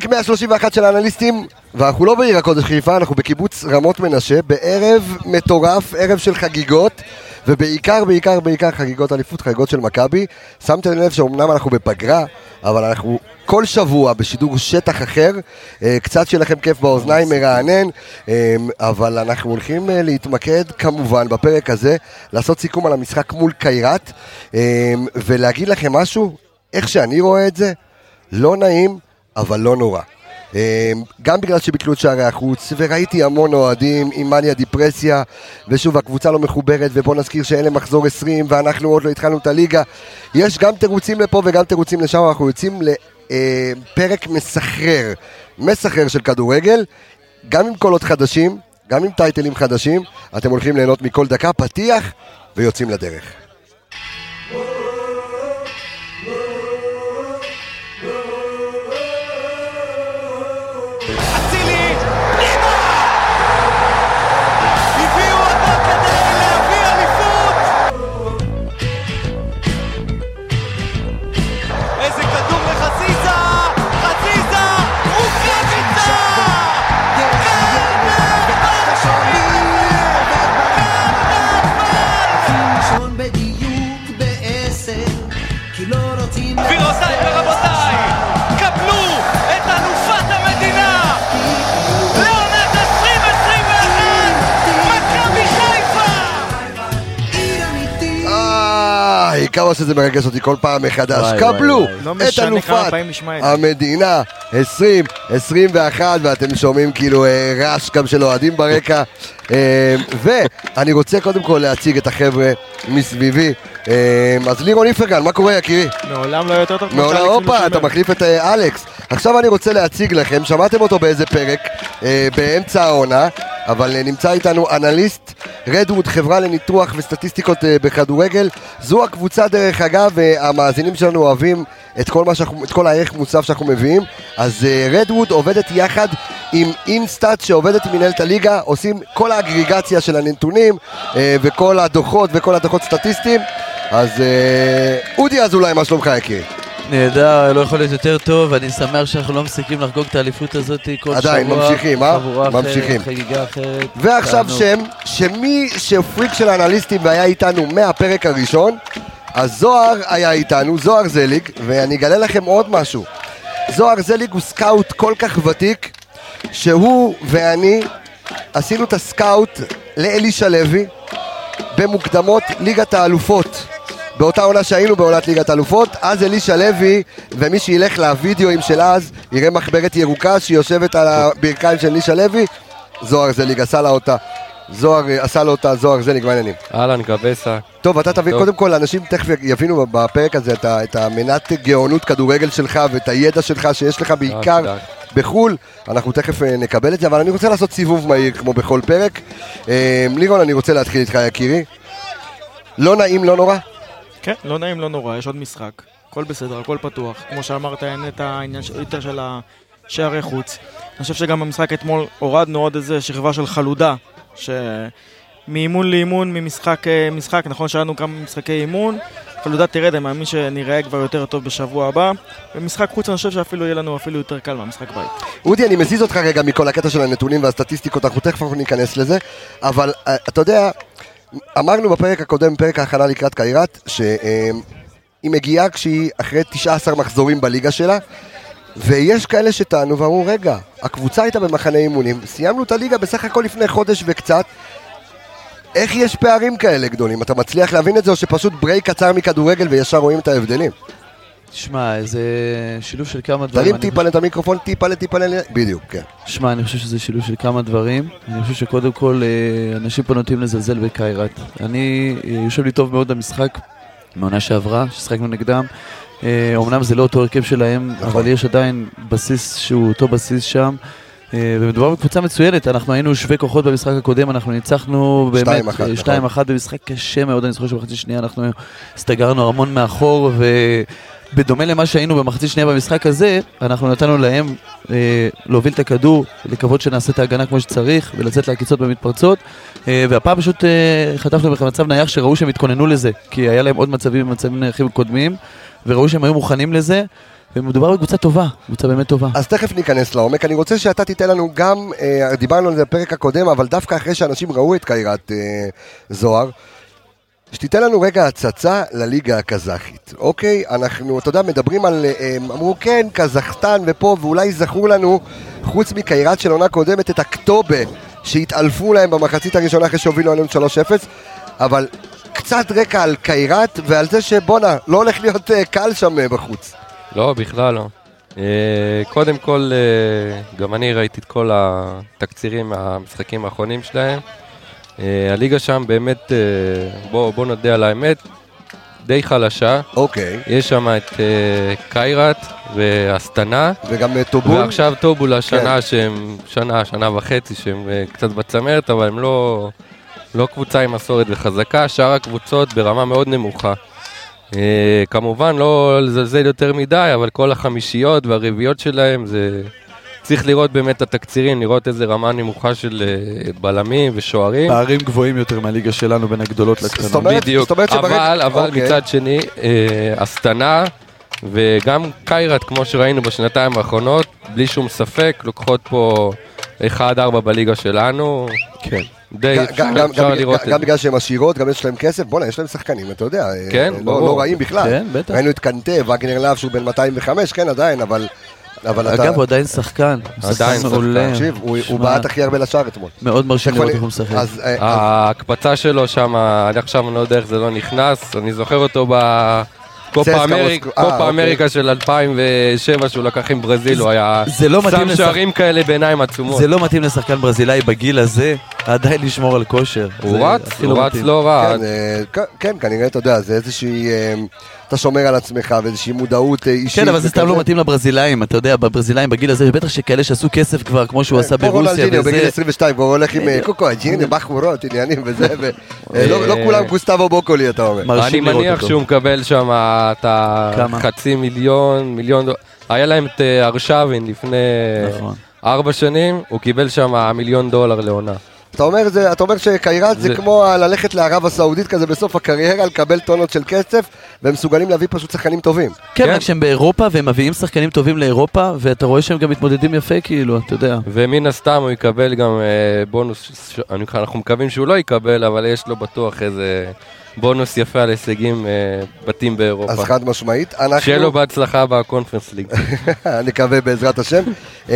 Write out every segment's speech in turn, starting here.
פרק 131 של האנליסטים, ואנחנו לא בעיר הקודש חיפה, אנחנו בקיבוץ רמות מנשה, בערב מטורף, ערב של חגיגות, ובעיקר, בעיקר, בעיקר חגיגות אליפות, חגיגות של מכבי. שמתם לב שאומנם אנחנו בפגרה, אבל אנחנו כל שבוע בשידור שטח אחר, אה, קצת שיהיה לכם כיף באוזניים, מרענן, אה, אבל אנחנו הולכים אה, להתמקד כמובן בפרק הזה, לעשות סיכום על המשחק מול קיירת, אה, ולהגיד לכם משהו, איך שאני רואה את זה, לא נעים, אבל לא נורא. אה, גם בגלל שביטלו את שערי החוץ, וראיתי המון אוהדים עם מניה דיפרסיה, ושוב, הקבוצה לא מחוברת, ובוא נזכיר שאלה מחזור 20, ואנחנו עוד לא התחלנו את הליגה. יש גם תירוצים לפה וגם תירוצים לשם, אנחנו יוצאים לפרק מסחרר, מסחרר של כדורגל, גם עם קולות חדשים, גם עם טייטלים חדשים, אתם הולכים ליהנות מכל דקה, פתיח, ויוצאים לדרך. כמה שזה מרגש אותי כל פעם מחדש. קבלו. לא את אלופת. המדינה 2021, ואתם שומעים כאילו אה, רעש גם של אוהדים ברקע. אה, ואני רוצה קודם כל להציג את החבר'ה מסביבי. אה, אז לירון איפרגן, מה קורה יקירי? מעולם לא יותר טוב מעולם, הופה, אתה. מחליף את אה, אלכס. עכשיו אני רוצה להציג לכם, שמעתם אותו באיזה פרק, אה, באמצע העונה, אבל אה, נמצא איתנו אנליסט, רדווד, חברה לניתוח וסטטיסטיקות בכדורגל. זו הקבוצה, דרך אגב, והמאזינים שלנו אוהבים את כל, שאנחנו, את כל הערך מוסף שאנחנו מביאים. אז רדווד עובדת יחד עם אינסטאט, שעובדת עם מנהלת הליגה, עושים כל האגריגציה של הנתונים וכל הדוחות וכל הדוחות סטטיסטיים. אז אה, אודי אזולאי, מה שלומך יקירי? נהדר, לא יכול להיות יותר טוב, אני שמח שאנחנו לא מפסיקים לחגוג את האליפות הזאת כל שבוע. עדיין, ממשיכים, אה? חבורה אחרת, ממשיכים. חגיגה אחרת. ועכשיו תענוג. שם, מי שפריק של האנליסטים והיה איתנו מהפרק הראשון, אז זוהר היה איתנו, זוהר זליג, ואני אגלה לכם עוד משהו. זוהר זליג הוא scout כל כך ותיק, שהוא ואני עשינו את ה scout לאלישע לוי במוקדמות ליגת האלופות. באותה עונה שהיינו בעונת ליגת האלופות, אז אלישע לוי, ומי שילך לוידאוים של אז, יראה מחברת ירוקה שיושבת על הברכיים של אלישע לוי, זוהר זליג עשה לה אותה. זוהר אה, עשה לו אותה, זוהר זליג, מה העניינים? אהלן, גבסה. טוב, אתה תבין. קודם כל, אנשים תכף יבינו בפרק הזה את, את המנת גאונות כדורגל שלך ואת הידע שלך שיש לך בעיקר. בחו"ל. אנחנו תכף אה, נקבל את זה, אבל אני רוצה לעשות סיבוב מהיר כמו בכל פרק. אה, לירון, אני רוצה להתחיל איתך, יקירי. לא נעים, לא נורא? כן, לא נעים, לא נורא, יש עוד משחק. הכל בסדר, הכל פתוח. כמו שאמרת, אין את העניין יותר של השערי חוץ. אני חושב שגם במשחק אתמול הורדנו עוד איזה שכבה של חלודה, שמאימון לאימון, ממשחק אה, משחק, נכון שהיה לנו כמה משחקי אימון, חלודה תרד, אני מאמין שנראה כבר יותר טוב בשבוע הבא. במשחק חוץ אני חושב שאפילו יהיה לנו אפילו יותר קל מהמשחק בית. אודי, אני מזיז אותך רגע מכל הקטע של הנתונים והסטטיסטיקות, אנחנו תכף ניכנס לזה, אבל אה, אתה יודע, אמרנו בפרק הקודם, פרק ההכנה לקראת קיירת, שהיא מגיעה כשהיא אחרי 19 מחזורים בליגה שלה, ויש כאלה שטענו ואמרו, רגע, הקבוצה הייתה במחנה אימונים, סיימנו את הליגה בסך הכל לפני חודש וקצת, איך יש פערים כאלה גדולים? אתה מצליח להבין את זה, או שפשוט ברייק קצר מכדורגל וישר רואים את ההבדלים? שמע, זה שילוב של כמה דברים. תרים טיפה את המיקרופון, טיפה לטיפה ל... בדיוק, כן. שמע, אני חושב שזה שילוב של כמה דברים. אני חושב שקודם כל, אה, אנשים פה נוטים לזלזל בקיירת. אני, אה, יושב לי טוב מאוד במשחק, מעונה שעברה, ששחקנו נגדם. אה, אומנם זה לא אותו הרכב שלהם, נכון. אבל יש עדיין בסיס שהוא אותו בסיס שם. אה, ומדובר בקבוצה מצוינת, אנחנו היינו שווי כוחות במשחק הקודם, אנחנו ניצחנו באמת שתיים אחת, אה, נכון. שתיים אחת במשחק קשה מאוד, אני זוכר שבחצי שנייה אנחנו הסתגרנו המון מאחור, ובדומה למה שהיינו במחצית שנייה במשחק הזה, אנחנו נתנו להם אה, להוביל את הכדור, לקוות שנעשה את ההגנה כמו שצריך, ולצאת לעקיצות במתפרצות, אה, והפעם פשוט אה, חטפנו במצב נייח שראו שהם התכוננו לזה, כי היה להם עוד מצבים במצבים נייחים קודמים, וראו שהם היו מוכנים לזה. ומדובר בקבוצה טובה, קבוצה באמת טובה. אז תכף ניכנס לעומק, אני רוצה שאתה תיתן לנו גם, אה, דיברנו על זה בפרק הקודם, אבל דווקא אחרי שאנשים ראו את קיירת אה, זוהר, שתיתן לנו רגע הצצה לליגה הקזחית, אוקיי? אנחנו, אתה יודע, מדברים על, אה, אמרו כן, קזחסטן ופה, ואולי זכור לנו, חוץ מקיירת של עונה קודמת, את הכתובה שהתעלפו להם במחצית הראשונה אחרי שהובילו עלינו 3-0, אבל קצת רקע על קיירת ועל זה שבואנה, לא הולך להיות אה, קל שם אה, בחוץ. לא, בכלל לא. קודם כל, גם אני ראיתי את כל התקצירים מהמשחקים האחרונים שלהם. אה, הליגה שם באמת, אה, בוא, בוא נודה על האמת, די חלשה. אוקיי, יש שם את אה, קיירת והסטנה, וגם אה, טובול. ועכשיו טובול כן. השנה שהם, שנה, שנה וחצי שהם אה, קצת בצמרת, אבל הם לא, לא קבוצה עם מסורת וחזקה, שאר הקבוצות ברמה מאוד נמוכה. אה, כמובן לא לזלזל יותר מדי, אבל כל החמישיות והרביעיות שלהם זה... צריך לראות באמת את התקצירים, לראות איזה רמה נמוכה של אה, בלמים ושוערים. פערים גבוהים יותר מהליגה שלנו בין הגדולות לקטנות. בדיוק, אבל, אבל אוקיי. מצד שני, אה, הסטנה וגם קיירת, כמו שראינו בשנתיים האחרונות, בלי שום ספק, לוקחות פה 1-4 בליגה שלנו. כן. די, גם- אפשר, גם- גם- לראות גם את זה. בגלל שהן עשירות, גם יש להם כסף, בואנה, יש להם שחקנים, אתה יודע. אה, כן, לא- ברור. לא רעים בכלל. כן, בטח. ראינו את קנטה, וגנר להב שהוא בן 205, כן, עדיין, אבל... אבל אתה... אגב, הוא עדיין שחקן. עדיין שחקן. תקשיב, הוא- בעט הכי הרבה לשער אתמול. מאוד מרשים לראות אני- איך הוא משחק. אז, אה, ההקפצה שלו שם, עד עכשיו אני לא יודע איך זה לא נכנס, אני זוכר אותו אמריק- מוסקו- אה, קופה אוקיי. אמריקה של 2007 שהוא לקח עם ברזיל, הוא היה זה לא שם שערים כאלה בעיניים עצומות. זה לא מתאים לשחקן ברזילאי בגיל הזה, עדיין לשמור על כושר. הוא רץ, הוא רץ. לא רע. כן, אה, כן, כנראה, אתה יודע, זה איזושהי... אה, אתה שומר על עצמך ואיזושהי מודעות אה, אישית. כן, אבל זה סתם. לא מתאים לברזילאים, אתה יודע, בברזילאים בגיל הזה, בטח שכאלה שעשו כסף כבר, כמו שהוא עשה כמו ברוסיה רונלדיניו בגיל וזה. 22, כבר הולך עם קוקו אג'יני, בחורות, עניינים וזה, ו- אה, לא כולם גוסטבו בוקולי, אתה אומר. אני מניח. שהוא מקבל שם את? החצי מיליון, מיליון, דו- היה להם את ארשבין לפני נכון. ארבע שנים, הוא קיבל שם מיליון דולר לעונה. אתה אומר, זה, אתה אומר שקיירת זה זה- כמו ללכת לערב הסעודית כזה בסוף הקריירה, לקבל טונות של כסף, והם מסוגלים להביא פשוט שחקנים טובים. כן, כן. רק שהם באירופה והם מביאים שחקנים טובים לאירופה, ואתה רואה שהם גם מתמודדים יפה, כאילו, אתה יודע. ומן הסתם הוא יקבל גם אה, בונוס, ש- אנחנו מקווים שהוא לא יקבל, אבל יש לו בטוח איזה בונוס יפה על הישגים, אה, בתים באירופה. אז חד משמעית, אנחנו... שיהיה לו בהצלחה בקונפרנס ליג. נקווה בעזרת השם. אמ,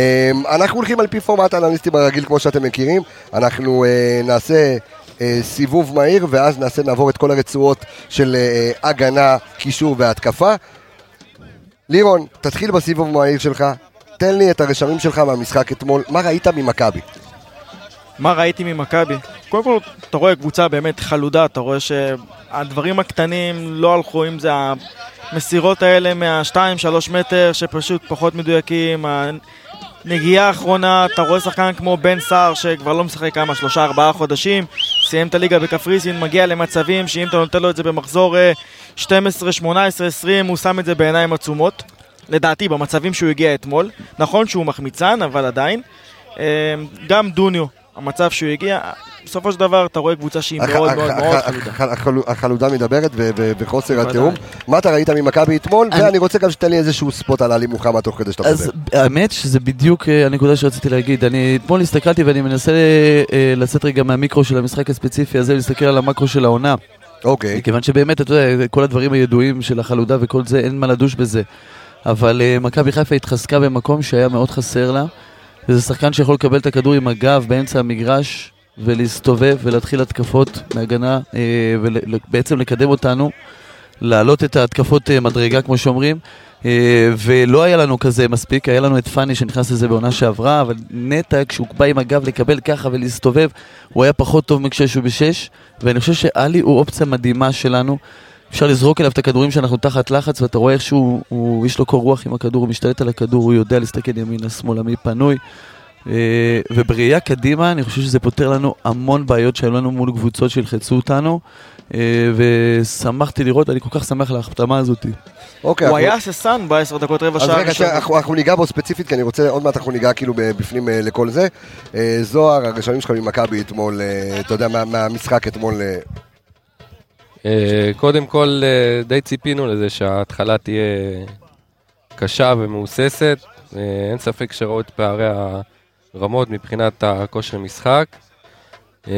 אנחנו הולכים על פי פורמט האנליסטים הרגיל כמו שאתם מכירים. אנחנו אה, נעשה אה, סיבוב מהיר ואז נעשה, נעבור את כל הרצועות של אה, הגנה, קישור והתקפה. לירון, תתחיל בסיבוב המהיר שלך. תן לי את הרשמים שלך מהמשחק אתמול. מה ראית ממכבי? מה ראיתי ממכבי? קודם כל, אתה רואה קבוצה באמת חלודה, אתה רואה שהדברים הקטנים לא הלכו, אם זה המסירות האלה מה-2-3 מטר שפשוט פחות מדויקים, הנגיעה האחרונה, אתה רואה שחקן כמו בן סער שכבר לא משחק כמה, שלושה ארבעה חודשים, סיים את הליגה בקפריסין, מגיע למצבים שאם אתה נותן לו את זה במחזור אה, 12, 18, 20, הוא שם את זה בעיניים עצומות. לדעתי, במצבים שהוא הגיע אתמול. נכון שהוא מחמיצן, אבל עדיין. אה, גם דוניו, המצב שהוא הגיע, בסופו של דבר אתה רואה קבוצה שהיא מאוד מאוד חלודה. הח- החלו- החלודה מדברת וחוסר. התיאום. מה אתה ראית ממכבי אתמול? אני- ואני רוצה גם שתתן לי איזשהו ספוט על עלי מוחמד תוך כדי שאתה אז מדבר. האמת שזה בדיוק אה, הנקודה שרציתי להגיד. אני אתמול הסתכלתי ואני מנסה אה, לצאת רגע מהמיקרו של המשחק הספציפי הזה ולהסתכל על המקרו של העונה. אוקיי. מכיוון שבאמת, אתה יודע, כל הדברים הידועים של החלודה וכל זה, אין מה לדוש בזה. אבל אה, מכבי חיפה התחזקה במקום שהיה מאוד חסר לה. וזה שחקן שיכול לקבל את הכדור עם הגב באמצע המגרש ולהסתובב ולהתחיל התקפות מהגנה אה, ובעצם לקדם אותנו, להעלות את ההתקפות אה, מדרגה כמו שאומרים. אה, ולא היה לנו כזה מספיק, היה לנו את פאני שנכנס לזה בעונה שעברה, אבל נטע כשהוא בא עם הגב לקבל ככה ולהסתובב, הוא היה פחות טוב מכשש ובשש, ואני חושב שאלי הוא אופציה מדהימה שלנו. אפשר לזרוק אליו את הכדורים שאנחנו תחת לחץ, ואתה רואה איך שהוא, הוא, יש לו קור רוח עם הכדור, הוא משתלט על הכדור, הוא יודע להסתכל ימינה, שמאלה, מי פנוי. אה, ובראייה קדימה, אני חושב שזה פותר לנו המון בעיות שהיו לנו מול קבוצות שילחצו אותנו, אה, ושמחתי לראות, אני כל כך שמח על ההחתמה הזאת. אוקיי. הוא היה הססן בעשר דקות רבע אז שעה. רגע, ראשונה. שנייה, אנחנו אנחנו ניגע בו ספציפית, כי אני רוצה, עוד מעט אנחנו ניגע כאילו בפנים אה, לכל זה. זוהר, הרשמים שלך ממכבי אתמול, אתה יודע, מה- מהמשחק אתמול, קודם כל, אה, די ציפינו לזה שההתחלה תהיה קשה ומהוססת. אה, אין ספק שראו את פערי הרמות מבחינת הכושר משחק. אה,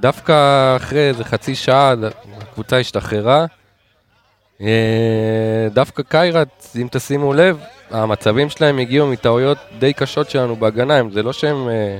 דווקא אחרי איזה חצי שעה הקבוצה השתחררה. אה, דווקא קיירת, אם תשימו לב, המצבים שלהם הגיעו מטעויות די קשות שלנו בהגנה, זה לא שהם אה,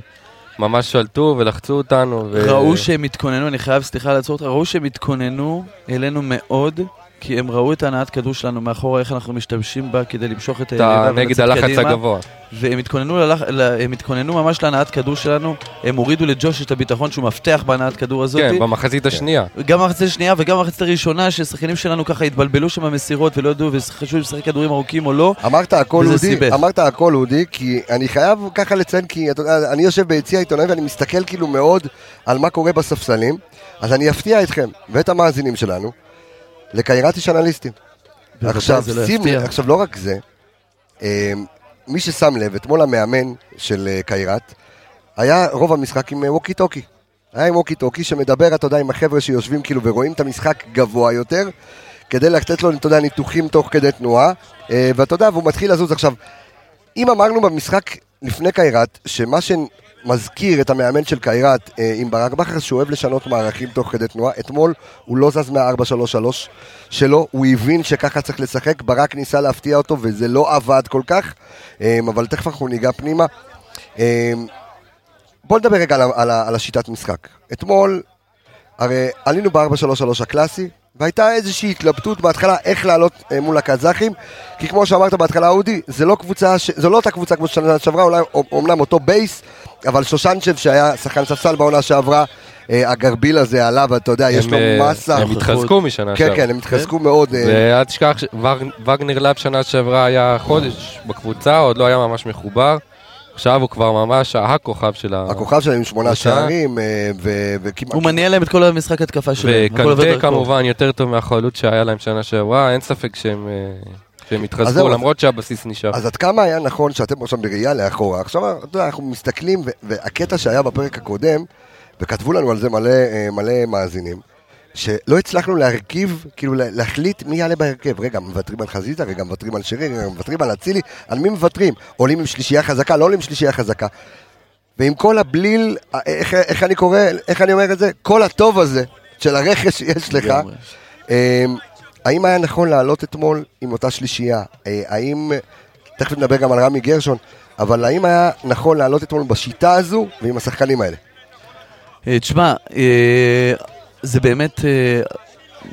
ממש שלטו ולחצו אותנו. ו... ראו שהם התכוננו, אני חייב, סליחה לעצור אותך, ראו שהם התכוננו אלינו מאוד, כי הם ראו את הנעת כדור שלנו מאחורה, איך אנחנו משתמשים בה כדי למשוך את את ה- היריבה נגד ולצאת הלחץ הגבוה. והם התכוננו, ללח... הם התכוננו ממש להנעת כדור שלנו, הם הורידו לג'וש את הביטחון שהוא מפתח בהנעת כדור הזאת. כן, במחצית השנייה. גם במחצית השנייה וגם במחצית הראשונה, ששחקנים שלנו ככה התבלבלו שם במסירות ולא ידעו וחשבו אם לשחק כדורים ארוכים או לא. אמרת הכל אודי. אמרת הכל אודי, כי אני חייב ככה לציין, כי אתה יודע, אני יושב ביציע העיתונאים ואני מסתכל כאילו מאוד על מה קורה בספסלים, אז אני אפתיע אתכם ואת המאזינים שלנו, לקיירת יש אנליסטים. עכשיו, לא שים עכשיו לא רק זה, אה, מי ששם לב, אתמול המאמן של אה, קיירת, היה רוב המשחק עם אה, ווקי טוקי. היה עם ווקי טוקי שמדבר, אתה יודע, עם החבר'ה שיושבים כאילו ורואים את המשחק גבוה יותר, כדי לתת לו, אתה יודע, ניתוחים תוך כדי תנועה, אה, ואתה יודע, והוא מתחיל לזוז. עכשיו, אם אמרנו במשחק לפני קיירת, שמה שמזכיר את המאמן של קיירת אה, עם ברק בכר, שהוא אוהב לשנות מערכים תוך כדי תנועה, אתמול הוא לא זז מה-4-3-3 שלו, הוא הבין שככה צריך לשחק, ברק ניסה להפתיע אותו וזה לא עבד כל כך, אה, אבל תכף אנחנו ניגע פנימה. אה, בוא נדבר רגע על, על, על השיטת משחק. אתמול, הרי עלינו ב-4-3-3 הקלאסי, והייתה איזושהי התלבטות בהתחלה איך לעלות אה, מול הקזחים, כי כמו שאמרת בהתחלה, אודי, זה לא קבוצה, ש... זו לא אותה קבוצה כמו שנה שעברה, אולי אומנם אותו base, אבל שושנצ'ב שהיה שחקן ספסל בעונה שעברה, אה, הגבריאל הזה עלה, ואתה יודע, יש לו אה, מסה. הם התחזקו משנה כן, שעברה. כן, הם התחזקו מאוד. אה, ואל תשכח, שווגנר לאב שנה שעברה היה חודש בקבוצה, עוד לא היה ממש מחובר. עכשיו הוא כבר ממש הכוכב של ה... הכוכב שלהם עם שמונה. שערים, אה, ו- וכמעט... הוא מניע להם את כל המשחק התקפה שלהם. וקנטה. כמובן יותר טוב מהחלוץ שהיה להם שנה שעברה, אין ספק שהם אה, שהם התחזקו למרות שהבסיס נשאר. אז עד כמה היה נכון שאתם עכשיו בראייה לאחורה, עכשיו אתה יודע, אנחנו מסתכלים, ו- והקטע שהיה בפרק הקודם, וכתבו לנו על זה מלא, אה, מלא מאזינים, שלא הצלחנו להרכיב, כאילו לה- להחליט מי יעלה בהרכב. רגע, מוותרים על חזיזה, רגע, מוותרים על שרי, רגע, מוותרים על אצילי, על מי מוותרים? עולים עם שלישייה חזקה, לא עולים עם שלישייה חזקה. ועם כל הבליל, אה, איך, איך אני קורא, איך אני אומר את זה? כל הטוב הזה של הרכש שיש לך. אה, האם היה נכון לעלות אתמול עם אותה שלישייה? אה, האם, תכף נדבר גם על רמי גרשון, אבל האם היה נכון לעלות אתמול בשיטה הזו ועם השחקנים האלה? אה, תשמע, זה באמת... אה,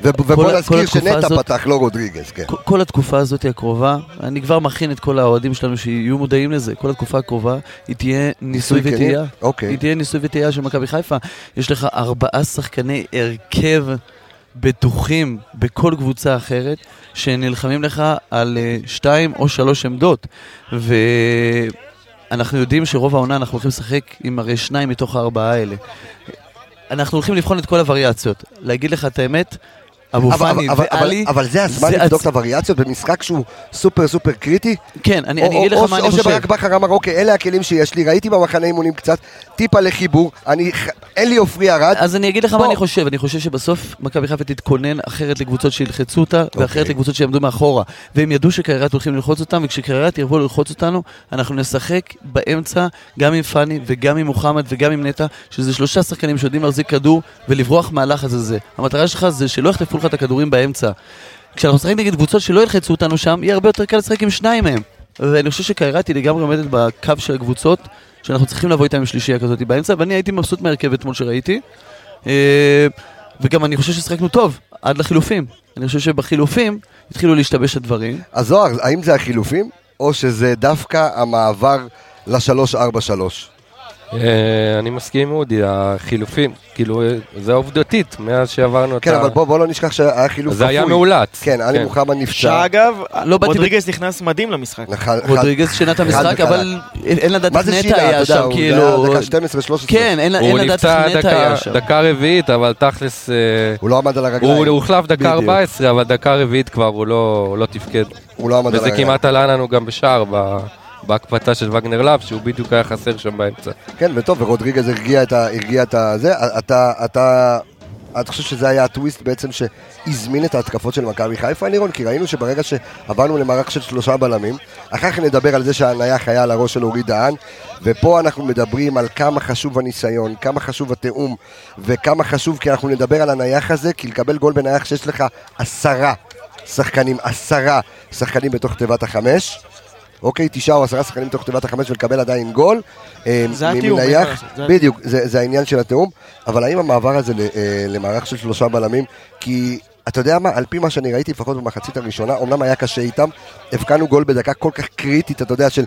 ו- ובוא נזכיר שנטע הזאת- פתח, לא רודריגז, כן. כל- כל התקופה הזאת הקרובה, אני כבר מכין את כל האוהדים שלנו שיהיו מודעים לזה, כל התקופה הקרובה היא תהיה ניסוי וטעייה. אוקיי. היא תהיה ניסוי וטעייה של מכבי חיפה. יש לך ארבעה שחקני הרכב בטוחים בכל קבוצה אחרת, שנלחמים לך על אה, שתיים או שלוש עמדות. ואנחנו יודעים שרוב העונה אנחנו הולכים לשחק עם הרי שניים מתוך הארבעה האלה. אנחנו הולכים לבחון את כל הווריאציות. להגיד לך את האמת, אבו פאני אבל- אבל- זה הזמן לבדוק את הווריאציות במשחק שהוא סופר סופר קריטי? כן, אני, אגיד לך מה אני ש- או חושב. שברק בכר אמר, אוקיי, אלה הכלים שיש לי, ראיתי במחנה אימונים קצת, טיפה לחיבור, אין לי עופרי ארד, אז אני אגיד לך. מה אני חושב, אני חושב שבסוף מכבי חיפה תתכונן אחרת לקבוצות שילחצו אותה, ואחרת אוקיי. לקבוצות שיעמדו מאחורה. והם ידעו שקריירת הולכים ללחוץ אותם, וכשקריירת יבואו ללחוץ אותנו, אנחנו נשחק באמצע, גם עם פאני וגם עם מוחמד וגם עם נטע, שזה שלושה שחקנים שיודעים להחזיק כדור ולברוח מהלחץ הזה. המטרה שלך זה שלא יחטפו לך את הכדורים באמצע. כשאנחנו משחקים נגד קבוצות שלא ילחצו אותנו שם, יהיה הרבה יותר קל לשחק עם שניים מהם. ואני חושב שקיירת היא לגמרי עומדת בקו של הקבוצות, שאנחנו צריכים לבוא איתם עם שלישייה כזאת באמצע, ואני הייתי מבסוט מהרכב אתמול שראיתי. אה, וגם אני חושב ששחקנו טוב, עד לחילופים. אני חושב שבחילופים התחילו להשתבש הדברים. אז זוהר, האם זה החילופים, או שזה דווקא המעבר ל-3-4-3? אה, אני מסכים עם אודי, החילופים, כאילו, זה עובדתית, מאז שעברנו את כן, ה... אבל בוא, לא נשכח שהיה חילוף זה היה כפוי. מאולץ. כן, עלי מוחמד נפצע. שאגב, לא באתי רודריגז נכנס מדהים למשחק. חד- רודריגז שינה את המשחק. אבל אין לדעת איך נטע היה שם, הוא כאילו... דקה 12-13. כן, אין הוא לדעת נפצע איך נטע היה שם. דקה רביעית, אבל תכלס... אה, הוא לא עמד על הוא הרגליים. הוא הוחלף דקה בדיוק. 14, אבל דקה רביעית כבר הוא לא הוא לא תפקד. הוא לא עמד על וזה הרגליים. כמעט עלה לנו גם בשער בהקפצה של וגנר לאב, שהוא בדיוק היה חסר שם באמצע. כן, וטוב, ורודריגז הרגיע את ה... הרגיע את ה... זה, אתה... אתה... אתה חושב שזה היה הטוויסט בעצם שהזמין את ההתקפות של מכבי חיפה, לירון? כי ראינו שברגע שעברנו למערך של שלושה בלמים, אחר כך נדבר על זה שהנייח היה על הראש של אורי דהן, ופה אנחנו מדברים על כמה חשוב הניסיון, כמה חשוב התיאום, וכמה חשוב, כי אנחנו נדבר על הנייח הזה, כי לקבל גול בנייח שיש לך עשרה שחקנים, עשרה שחקנים בתוך תיבת החמש. אוקיי, תשעה או עשרה שחקנים בתוך תיבת החמש ולקבל עדיין גול. אה, זה התיאום, בדיוק, זה, העניין של התיאום, אבל האם המעבר הזה אה, למערך של שלושה בלמים, כי אתה יודע מה, על פי מה שאני ראיתי, לפחות במחצית הראשונה, אמנם היה קשה איתם, הבקענו גול בדקה כל כך קריטית, אתה יודע, של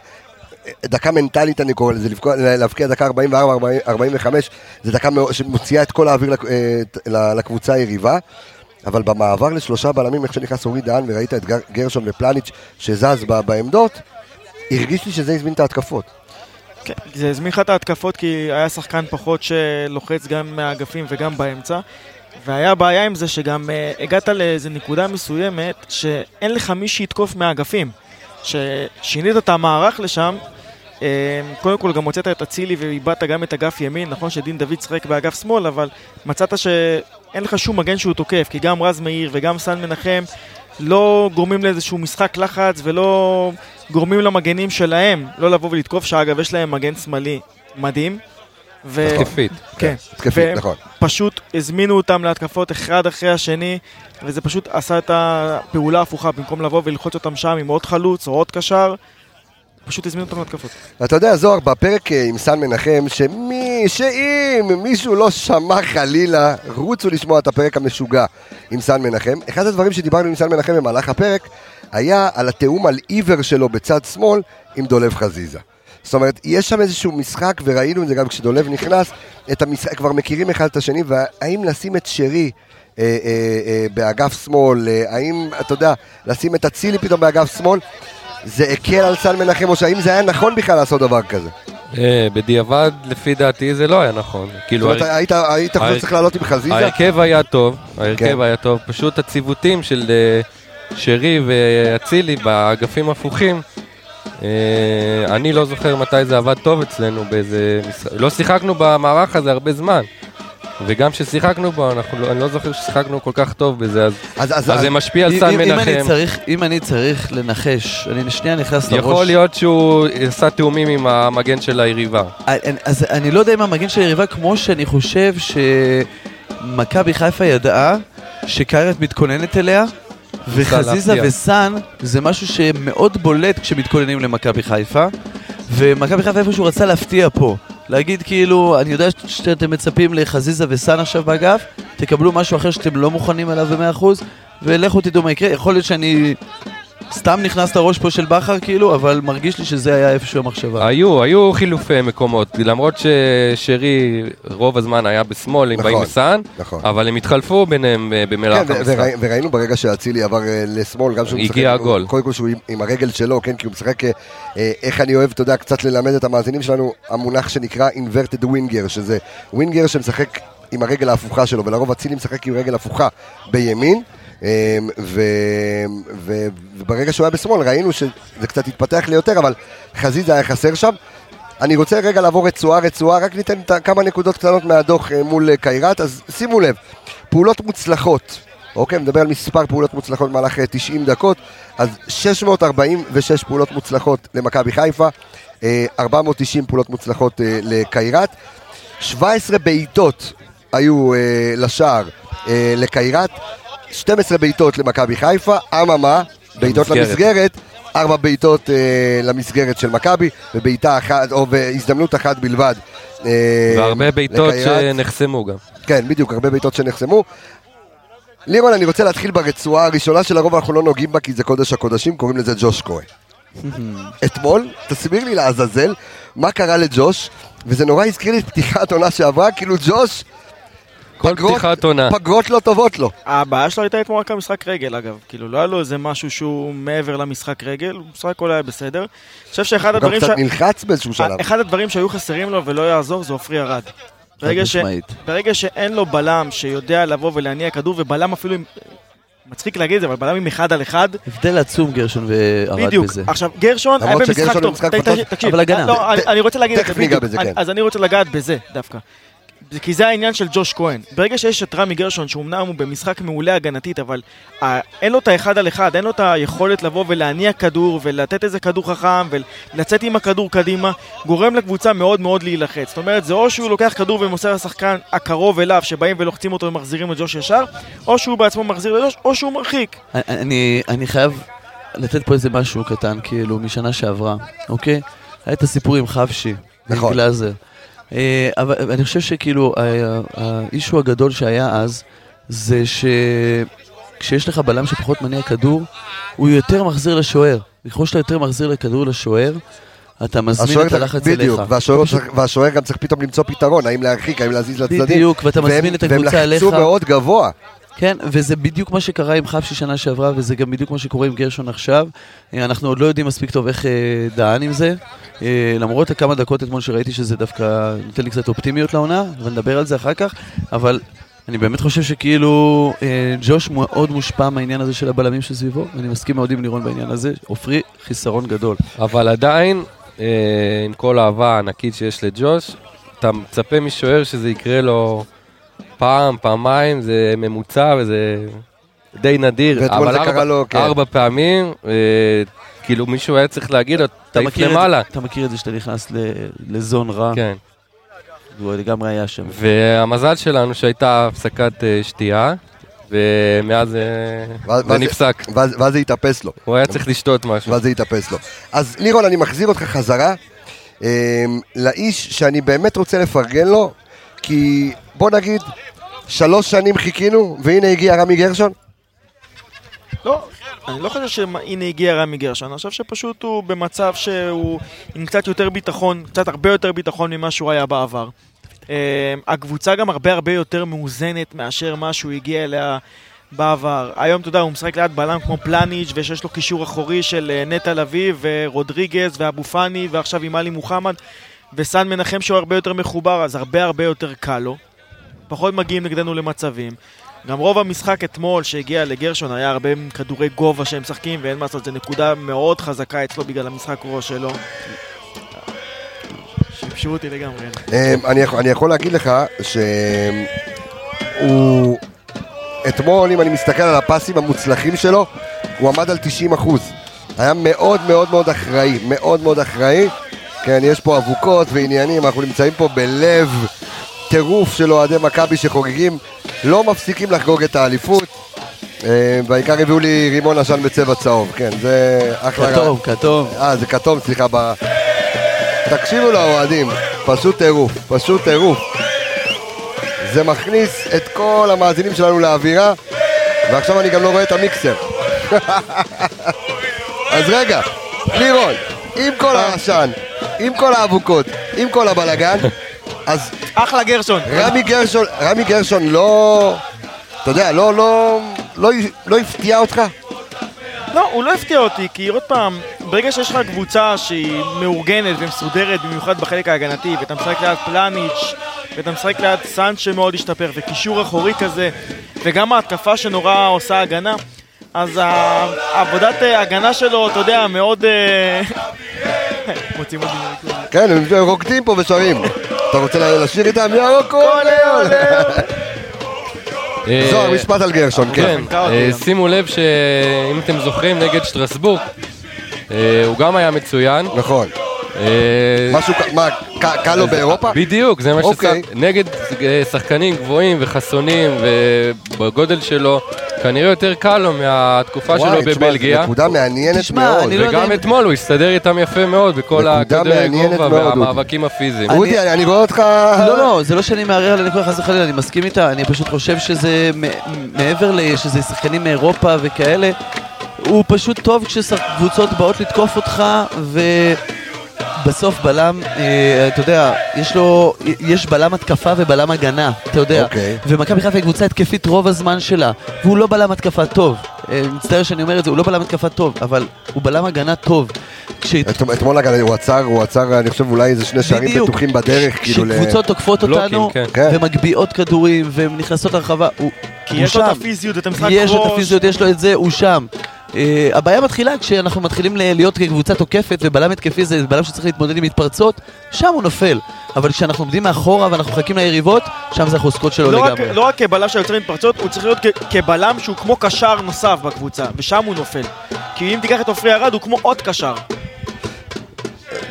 אה, דקה מנטלית אני קורא לזה, להבקיע דקה 44-45, זה דקה שמוציאה את כל האוויר לקבוצה היריבה. אבל במעבר לשלושה בלמים, איך שנכנס אורי דהן וראית את גר- גרשון ופלניץ' שזז בעמדות, הרגיש לי שזה הזמין את ההתקפות. כן, זה הזמין לך את ההתקפות כי היה שחקן פחות שלוחץ גם מהאגפים וגם באמצע. והיה בעיה עם זה שגם uh, הגעת לאיזה נקודה מסוימת שאין לך מי שיתקוף מהאגפים. ששינית את המערך לשם, uh, קודם כל גם הוצאת את אצילי ואיבדת גם את אגף ימין, נכון שדין דוד שיחק באגף שמאל, אבל מצאת שאין לך שום מגן שהוא תוקף, כי גם רז מאיר וגם סן מנחם לא גורמים לאיזשהו משחק לחץ ולא גורמים למגנים שלהם לא לבוא ולתקוף, שאגב יש להם מגן שמאלי מדהים. ו... התקפית. כן, התקפית, והם נכון. פשוט הזמינו אותם להתקפות אחד אחרי השני, וזה פשוט עשה את הפעולה ההפוכה, במקום לבוא וללחוץ אותם שם עם עוד חלוץ או עוד קשר, פשוט הזמינו אותם להתקפות. אתה יודע, זוהר, בפרק אה, עם סן מנחם, שמי, שאם מישהו לא שמע חלילה, רוצו לשמוע את הפרק המשוגע עם סן מנחם. אחד הדברים שדיברנו עם סן מנחם במהלך הפרק, היה על התיאום על עיוור שלו בצד שמאל עם דולב חזיזה. זאת אומרת, יש שם איזשהו משחק, וראינו את זה גם כשדולב נכנס, את המשחק, כבר מכירים אחד את השני, והאם לשים את שרי אה, אה, אה, באגף שמאל, אה, האם, אתה יודע, לשים את אצילי פתאום באגף שמאל, זה הקל על סן מנחם, או שהאם זה היה נכון בכלל לעשות דבר כזה? אה, בדיעבד, לפי דעתי, זה לא היה נכון. זאת כאילו, אומרת, היית חושב שצריך לעלות עם חזיזה? ההרכב היה טוב, כן. ההרכב היה טוב, פשוט הציוותים של אה, שרי ואצילי באגפים הפוכים, אה, אני לא זוכר מתי זה עבד טוב אצלנו באיזה משחק, לא שיחקנו במערך הזה הרבה זמן. וגם כששיחקנו בו, אנחנו לא, אני לא זוכר ששיחקנו כל כך טוב בזה, אז, אז- אז- אז זה משפיע על סן אם- אם אני מנחם. צריך- אם אני צריך לנחש, אני שנייה נכנס לראש. יכול להיות שהוא עשה תיאומים עם המגן של היריבה. אז אני לא יודע אם המגן של היריבה, כמו שאני חושב שמכבי חיפה ידעה שקיירת מתכוננת אליה, וחזיזה. וסאן זה משהו שמאוד בולט כשמתכוננים למכבי חיפה, ומכבי חיפה איפשהו רצה להפתיע פה. להגיד כאילו, אני יודע שאתם מצפים לחזיזה וסאן עכשיו באגף, תקבלו משהו אחר שאתם לא מוכנים אליו ב-100%, ולכו תדעו מה יקרה. יכול להיות שאני סתם נכנס לראש פה של בכר כאילו, אבל מרגיש לי שזה היה איפשהו המחשבה. היו, היו חילופי מקומות, למרות ששרי רוב הזמן היה בשמאל עם נכון, באים סאן, נכון. אבל הם התחלפו ביניהם אה, במהלך כן, המשחק. וראי- וראינו ברגע שאצילי עבר אה, לשמאל, גם שהוא משחק, הגול. קודם כל שהוא עם- עם הרגל שלו, כן, כי הוא משחק, אה, איך אני אוהב, אתה יודע, קצת ללמד את המאזינים שלנו, המונח שנקרא inverted winger, שזה ווינגר שמשחק עם הרגל ההפוכה שלו, ולרוב אצילי משחק עם רגל הפוכה בימין. אה, ו, ו, וברגע שהוא היה בשמאל ראינו שזה קצת התפתח לי יותר, אבל חזיזה היה חסר שם. אני רוצה רגע לעבור רצועה רצועה, רק ניתן כמה נקודות קטנות מהדוח אה, מול אה, קיירת, אז שימו לב, פעולות מוצלחות, אוקיי, מדבר על מספר פעולות מוצלחות במהלך אה, 90 דקות, אז 646 פעולות מוצלחות למכבי חיפה, אה, 490 פעולות מוצלחות אה, לקיירת, 17 בעיטות היו אה, לשער אה, לקיירת, 12 בעיטות למכבי חיפה, אממה, בעיטות למסגרת. למסגרת, ארבע בעיטות אה, למסגרת של מכבי, ובעיטה אחת, או בהזדמנות אחת בלבד. אה, והרבה בעיטות. שנחסמו גם. כן, בדיוק, הרבה בעיטות שנחסמו. לירון, אני רוצה להתחיל ברצועה הראשונה שלרוב אנחנו לא נוגעים בה כי זה קודש הקודשים, קוראים לזה ג'וש כהן. אתמול, תסביר לי לעזאזל מה קרה לג'וש, וזה נורא הזכיר לי את פתיחת עונה שעברה, כאילו ג'וש, כל פגרות- פתיחת עונה. פגרות לא טובות לו. הבעיה שלו הייתה אתמול רק המשחק רגל אגב, כאילו לא היה לו איזה משהו שהוא מעבר למשחק רגל, המשחק הכל היה בסדר. אני חושב שאחד הוא גם הדברים, קצת ש... נלחץ באיזשהו שלב. אחד הדברים שהיו חסרים לו ולא יעזור זה עופרי ארד. ברגע, ש... ברגע שאין לו בלם שיודע לבוא ולהניע כדור, ובלם אפילו עם... מצחיק להגיד את זה, אבל בלם עם אחד על אחד, הבדל עצום גרשון בדיוק. בזה. עכשיו, גרשון היה במשחק טוב. במשחק תקשיב, אבל הגנה. לא, אני- רוצה להגיד את זה תכף ניגע בדיוק. בזה, כן. אז אני רוצה לגעת בזה דווקא. זה כי זה העניין של ג'וש כהן. ברגע שיש את רמי גרשון, שאומנם הוא במשחק מעולה הגנתית, אבל אה, אין לו את האחד על אחד, אין לו את היכולת לבוא ולהניע כדור ולתת איזה כדור חכם ולצאת עם הכדור קדימה, גורם לקבוצה מאוד מאוד להילחץ. זאת אומרת, זה או שהוא לוקח כדור ומוסר לשחקן הקרוב אליו, שבאים ולוחצים אותו ומחזירים לג'וש ישר, או שהוא בעצמו מחזיר לג'וש, או שהוא מרחיק. אני, אני חייב לתת פה איזה משהו קטן, כאילו, משנה שעברה, אוקיי? היה את הסיפור עם חבשי, נכון. עם גלאזר. אה, אבל אני חושב שכאילו, ה- ה- האישו הגדול שהיה אז, זה שכשיש לך בלם שפחות מניע כדור, הוא יותר מחזיר לשוער. ככל שאתה יותר מחזיר לכדור לשוער, אתה מזמין את הלחץ אליך. בדיוק, והשוער צריך- והשוער גם צריך פתאום למצוא פתרון, האם להרחיק, האם להזיז לצדדים. בדיוק, ואתה מזמין את הקבוצה והם לחצו אליך. מאוד גבוה. כן, וזה בדיוק מה שקרה עם חבשי שנה שעברה, וזה גם בדיוק מה שקורה עם גרשון עכשיו. אה, אנחנו עוד לא יודעים מספיק טוב איך אה, דהן עם זה. אה, למרות הכמה דקות אתמול שראיתי שזה דווקא נותן לי קצת אופטימיות לעונה, ונדבר על זה אחר כך, אבל אני באמת חושב שכאילו ג'וש מאוד מושפע מהעניין הזה של הבלמים שסביבו, ואני מסכים מאוד עם לירון בעניין הזה. עופרי, חיסרון גדול. אבל עדיין, עם כל האהבה הענקית שיש לג'וש, אתה מצפה משוער שזה יקרה לו פעם, פעמיים, זה ממוצע וזה די נדיר. אבל זה ארבע, לו, כן. ארבע פעמים, אה, כאילו מישהו היה צריך להגיד לו, תעיף את למעלה. זה, אתה מכיר את זה שאתה נכנס ל- לזון רע, כן. והוא לגמרי היה שם. והמזל שלנו שהייתה הפסקת אה, שתייה, ומאז אה, זה נפסק. ואז זה התאפס לו. הוא היה צריך לשתות משהו. ואז זה יתאפס לו. אז לירון, אני מחזיר אותך חזרה אמ, לאיש שאני באמת רוצה לפרגן לו, כי בוא נגיד, שלוש שנים חיכינו, והנה הגיע רמי גרשון. לא, אני לא חושב שהנה הגיע רמי גרשון, אני חושב שפשוט הוא במצב שהוא עם קצת יותר ביטחון, קצת הרבה יותר ביטחון ממה שהוא היה בעבר. אה, הקבוצה גם הרבה הרבה יותר מאוזנת מאשר מה שהוא הגיע אליה בעבר. היום, אתה יודע, הוא משחק ליד בלם כמו פלניץ' ושיש לו קישור אחורי של אה, נטע לביא ורודריגז ואבו פאני ועכשיו עם עלי מוחמד וסן מנחם שהוא הרבה יותר מחובר, אז הרבה הרבה יותר קל לו. פחות מגיעים נגדנו למצבים. גם רוב המשחק אתמול שהגיע לגרשון היה הרבה כדורי גובה שהם משחקים ואין מה לעשות, זו נקודה מאוד חזקה אצלו בגלל המשחק ראש שלו. שיבשו אותי לגמרי. אמ, אני יכול- להגיד לך שהוא... אתמול, אם אני מסתכל על הפסים המוצלחים שלו, הוא עמד על 90 אחוז. היה מאוד מאוד מאוד אחראי, מאוד מאוד אחראי. כן, יש פה אבוקות ועניינים, אנחנו נמצאים פה בלב טירוף של אוהדי מכבי שחוגגים, לא מפסיקים לחגוג את האליפות. אה, בעיקר הביאו לי רימון עשן בצבע צהוב, כן, זה אחלה. כתום, כתום. אה, זה כתום, סליחה, ב... תקשיבו לאוהדים, פשוט טירוף, פשוט טירוף. זה מכניס את כל המאזינים שלנו לאווירה, ועכשיו אני גם לא רואה את המיקסר. אז רגע, לירון, עם כל העשן, עם כל האבוקות, עם כל הבלגן, אז אחלה גרשון. רמי גרשון, רמי גרשון לא, אתה יודע, לא, לא, לא, לא הפתיע אותך? לא, הוא לא הפתיע אותי, כי עוד פעם, ברגע שיש לך קבוצה שהיא מאורגנת ומסודרת, במיוחד בחלק ההגנתי, ואתה משחק ליד פלניץ', ואתה משחק ליד סאנץ' שמאוד השתפר, וקישור אחורי כזה, וגם ההתקפה שנורא עושה הגנה, אז העבודת אה, ההגנה שלו, אתה יודע, מאוד... אה, מוצאים אותי מהמיקרופון. כן, הם רוקדים פה ושרים. אתה רוצה לשיר איתם? ירוק עולה עולה. אה, זוהר, משפט על גרשון, כן. כן, אה. שימו לב שאם אתם זוכרים נגד שטרסבורג, אה, הוא גם היה מצוין. נכון. אה, משהו, מה, קל לו באירופה? בדיוק, זה מה אוקיי. ששם, נגד אה, שחקנים גבוהים וחסונים ובגודל שלו, כנראה יותר קל לו מהתקופה שלו וואי, תשמע, זו בבלגיה. נקודה מעניינת מאוד. לא וגם אתמול הוא הסתדר איתם יפה מאוד בכל הכדורי מעניינת גובה והמאבקים הפיזיים. אודי, אני רואה אותך... לא, לא, זה לא שאני מערער על הנקודה חס וחלילה, אני מסכים איתה, אני פשוט חושב שזה מעבר לשזה שחקנים מאירופה וכאלה, הוא פשוט טוב כשקבוצות באות לתקוף אותך, ובסוף בלם, אה, אתה יודע, יש לו, יש בלם התקפה ובלם הגנה, אתה יודע. אוקיי. ומכבי חיפה היא קבוצה התקפית רוב הזמן שלה, והוא לא בלם התקפה טוב. אה, מצטער שאני אומר את זה, הוא לא בלם התקפה טוב, אבל הוא בלם הגנה טוב. את- אתמול אגב, הוא עצר, הוא עצר, אני חושב אולי איזה שני שערים בדיוק. בטוחים בדרך, כאילו ל... כשקבוצות תוקפות בלוקים, אותנו, כן. כן. ומגביהות כדורים, והן נכנסות לרחבה, הוא כי הוא יש לו את שם. הפיזיות, את המשחק יש לו את ראש. הפיזיות, יש לו את זה, הוא שם. אה, הבעיה מתחילה כשאנחנו מתחילים להיות כקבוצה תוקפת ובלם התקפי זה בלם שצריך להתמודד עם מתפרצות, שם הוא נופל. אבל כשאנחנו עומדים מאחורה ואנחנו מחכים ליריבות, שם זה החוזקות שלו לא רק, לגמרי. לא רק כבלם שיוצר מתפרצות, הוא צריך להיות כ- כבלם שהוא כמו קשר נוסף בקבוצה, ושם הוא נופל. כי אם תיקח את עופרי ארד, הוא כמו עוד קשר.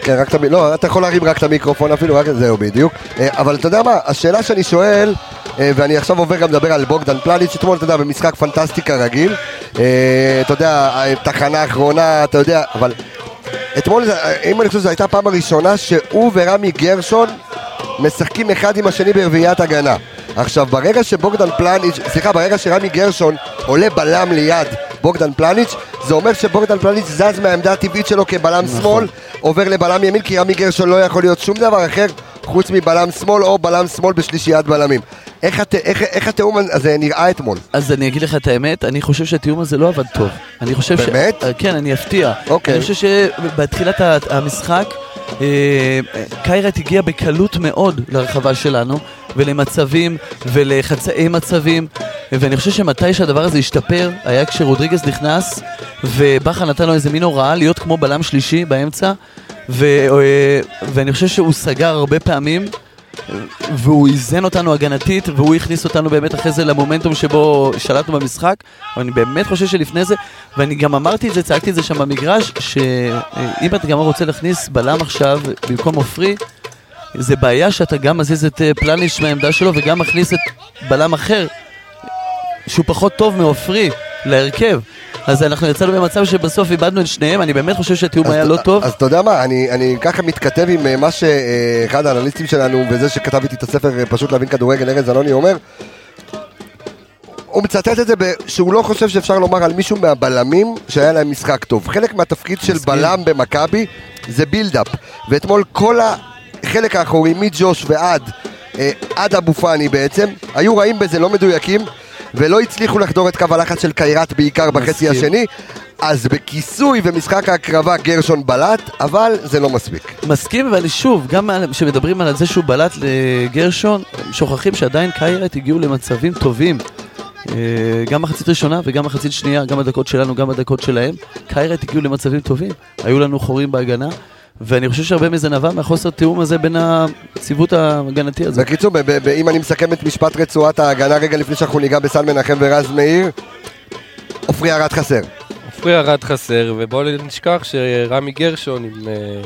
כן, רק את המ... לא, אתה יכול להרים רק את המיקרופון אפילו, רק זהו בדיוק. אה, אבל אתה יודע מה, השאלה שאני שואל, ואני עכשיו עובר גם לדבר על בוגדן פלניץ', אתמול, אתה יודע, במשחק פנטסטי כרגיל. אה, אתה יודע, תחנה אחרונה, אתה יודע, אבל... אתמול, אה, אם אני חושב שזו הייתה הפעם הראשונה שהוא ורמי גרשון משחקים אחד עם השני ברביעיית הגנה. עכשיו, ברגע שבוגדן פלניץ', סליחה, ברגע שרמי גרשון עולה בלם ליד בוגדן פלניץ', זה אומר שבוגדן פלניץ' זז מהעמדה הטבעית שלו כבלם שמאל, עובר לבלם ימין, כי רמי גרשון לא יכול להיות שום דבר אחר חוץ מבלם שמאל או בלם שמאל בשלישיית בלמים. איך, הת, איך, איך התיאום הזה נראה אתמול? אז אני אגיד לך את האמת, אני חושב שהתיאום הזה לא עבד טוב. אני חושב באמת? ש... כן, אני אפתיע. אוקיי. אני חושב שבתחילת המשחק, אה, קיירת הגיע בקלות מאוד לרחבה שלנו, ולמצבים, ולחצאי מצבים, ואני חושב שמתי שהדבר הזה השתפר, היה כשרודריגז נכנס, ובכר נתן לו איזה מין הוראה להיות כמו בלם שלישי באמצע, ו... אה, ואני חושב שהוא סגר הרבה פעמים. והוא איזן אותנו הגנתית, והוא הכניס אותנו באמת אחרי זה למומנטום שבו שלטנו במשחק, אבל אני באמת חושב שלפני זה, ואני גם אמרתי את זה, צעקתי את זה שם במגרש, שאם אתה גם רוצה להכניס בלם עכשיו במקום עופרי, זה בעיה שאתה גם מזיז את אה, פלניש מהעמדה שלו וגם מכניס את בלם אחר, שהוא פחות טוב מעופרי, להרכב. אז אנחנו יצאנו במצב שבסוף איבדנו את שניהם, אני באמת חושב שהתיאום היה לא טוב. אז אתה יודע מה, אני, אני ככה מתכתב עם אה, מה שאחד האנליסטים שלנו, וזה שכתב איתי את הספר אה, פשוט להבין כדורגל, ארז אלוני אומר, הוא מצטט את זה שהוא לא חושב שאפשר לומר על מישהו מהבלמים שהיה להם משחק טוב. חלק מהתפקיד של. בלם במכבי זה בילדאפ, ואתמול כל החלק האחורי, מג'וש ועד, אה, עד אבו פאני בעצם, היו רעים בזה, לא מדויקים, ולא הצליחו לחדור את קו הלחץ של קיירת בעיקר בחצי. השני. אז בכיסוי ומשחק ההקרבה גרשון בלט, אבל זה לא מספיק. מסכים, ואני שוב, גם כשמדברים על זה שהוא בלט לגרשון, שוכחים שעדיין קיירת הגיעו למצבים טובים. אה, גם מחצית ראשונה וגם מחצית שנייה, גם בדקות שלנו, גם בדקות שלהם. קיירת הגיעו למצבים טובים. היו לנו חורים בהגנה, ואני חושב שהרבה מזה נבע מהחוסר תיאום הזה בין הציוות ההגנתי הזה. בקיצור, ב- ב- ב- אם אני מסכם את משפט רצועת ההגנה רגע לפני שאנחנו ניגע בסן מנחם ורז מאיר, עופרי ארד חסר. עופרי ארד חסר, ובואו לא נשכח שרמי גרשון עם אה,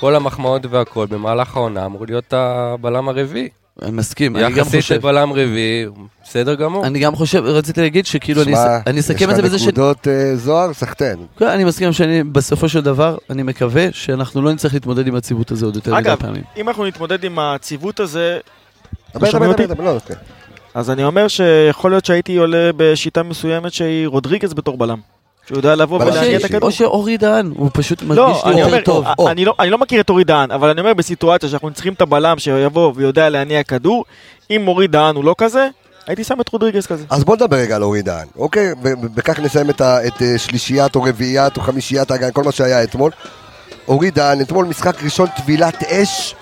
כל המחמאות והכל במהלך העונה אמור להיות הבלם הרביעי. אני מסכים, אני גם יחסית חושב. לבלם רביעי, בסדר גמור. אני גם חושב, רציתי להגיד שכאילו אני שמע, אני אסכם את זה בזה יש ש... לך נקודות אה, זוהר, סחטיין. כן, אני מסכים שאני, בסופו של דבר, אני מקווה שאנחנו לא נצטרך להתמודד עם הציוות הזה עוד יותר מדי אגב, פעמים. אם אנחנו נתמודד עם הציוות הזה, דבר, דבר? דבר, לא, אוקיי. אז אני אומר שיכול להיות שהייתי עולה בשיטה מסוימת שהיא רודריגז בתור בלם. שהוא יודע לבוא בלם ולהניע את. הכדור. או שאורי דהן, הוא פשוט מרגיש לא, לי אני יותר טוב. אה. אני לא- אני לא מכיר את אורי דהן, אבל אני אומר בסיטואציה שאנחנו צריכים את הבלם שיבוא ויודע להניע כדור, אם אורי דהן הוא לא כזה, הייתי שם את רודריגז כזה. אז בוא נדבר רגע על אורי דהן, אוקיי? ובכך נסיים את ה- את אה, שלישיית או רביעיית או חמישיית ההגנה, כל מה שהיה אתמול. אורי דהן, אתמול משחק ראשון טבילת אש,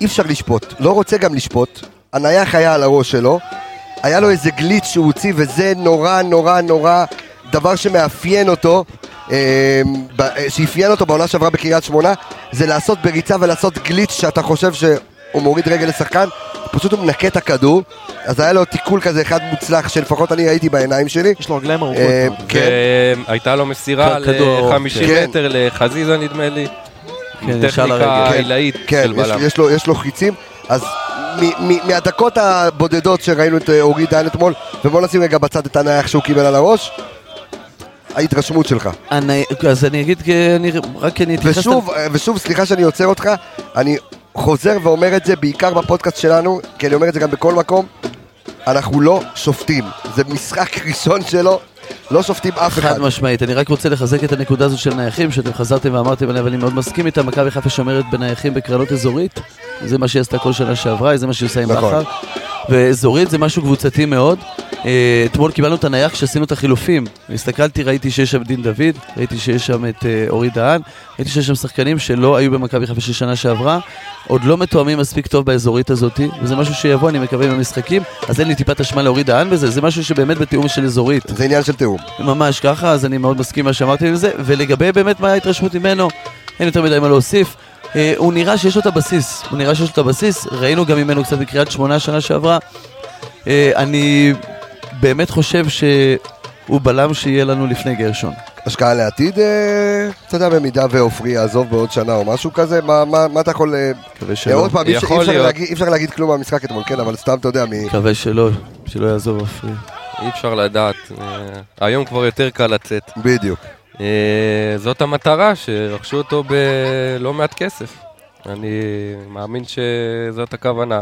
אי אפשר לשפוט. לא רוצה גם לשפוט. הנייח היה על הראש שלו. היה לו איזה גליץ' שהוא הוציא, וזה נורא נורא נורא דבר שמאפיין אותו, אה, אה, שאפיין אותו בעונה שעברה בקריית שמונה, זה לעשות בריצה ולעשות גליץ' שאתה חושב שהוא מוריד רגל לשחקן, פשוט הוא מנקה את הכדור, אז היה לו תיקול כזה אחד מוצלח שלפחות אני ראיתי בעיניים שלי. יש לו רגליים ארוכות. אה. כן, והייתה לו מסירה כדור ארוך, ל-50 כן. מטר לחזיזה נדמה לי. כן, טכניקה. עילאית כן, של בלם. יש, לו, יש לו חיצים, אז מהדקות הבודדות שראינו את אורי דהן אתמול, ובוא נשים רגע בצד את הנייח שהוא קיבל על הראש, ההתרשמות שלך. אני- אז אני אגיד, אני- רק אני אתייחס... ושוב, ושוב, סליחה שאני עוצר אותך, אני חוזר ואומר את זה בעיקר בפודקאסט שלנו, כי אני אומר את זה גם בכל מקום, אנחנו לא שופטים. זה משחק ראשון שלו, לא שופטים אף אחד. חד משמעית, אני רק רוצה לחזק את הנקודה הזאת של נייחים, שאתם חזרתם ואמרתם עליה, ואני מאוד מסכים איתה, מכבי חיפה שומרת בנייחים בקרנות אזורית, זה מה שהיא עשתה כל שנה שעברה, זה מה שהיא עושה עם נכון. ואזורית זה משהו קבוצתי מאוד. אה, אתמול קיבלנו את הנייח כשעשינו את החילופים. הסתכלתי, ראיתי שיש שם דין דוד, ראיתי שיש שם את אה, אורי דהן, ראיתי שיש שם שחקנים שלא היו במכבי חיפה של שנה שעברה, עוד לא מתואמים מספיק טוב באזורית הזאת, וזה משהו שיבוא, אני מקווה, עם המשחקים, אז אין לי טיפת אשמה לאורי דהן בזה, זה משהו שבאמת בתיאום של אזורית. זה עניין של תיאום. ממש ככה, אז אני מאוד מסכים מה שאמרתי עם זה, ולגבי באמת מה ההתרשמות ממנו, אין יותר מדי מה להוסיף. אה, הוא נראה שיש לו את הבסיס, הוא נראה שיש לו את הבסיס, ראינו גם ממנו קצת בקריית שמונה שנה שעברה. אה, אני באמת חושב שהוא בלם שיהיה לנו לפני גרשון. השקעה לעתיד, אה, אתה יודע, במידה ועופרי יעזוב בעוד שנה או משהו כזה, מה- מה מה אתה יכול... מקווה שלא. עוד פעם, אי אפשר-. להגיד- אי אפשר להגיד כלום מהמשחק אתמול, כן, אבל סתם, אתה יודע, מ... מקווה שלא, שלא יעזוב עופרי. אי אפשר לדעת. היום כבר יותר קל לצאת. בדיוק. אה, זאת המטרה, שרכשו אותו בלא מעט כסף. אני מאמין שזאת הכוונה.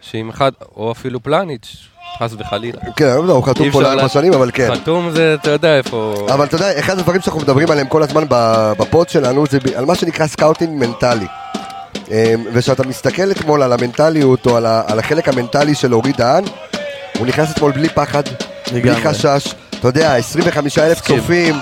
שאם אחד, או אפילו פלניץ', חס וחלילה. כן, לא, הוא חתום פה לארבע שנים, אבל כן. חתום זה, אתה יודע איפה... אבל אתה יודע, אחד הדברים שאנחנו מדברים עליהם כל הזמן ב- ב pod שלנו, זה ב- על מה שנקרא scouting מנטלי. אמ, וכשאתה מסתכל אתמול על המנטליות, או על ה- על החלק המנטלי של אורי דהן, הוא נכנס אתמול בלי פחד, בלי. חשש. אתה יודע, 25 אלף. צופים,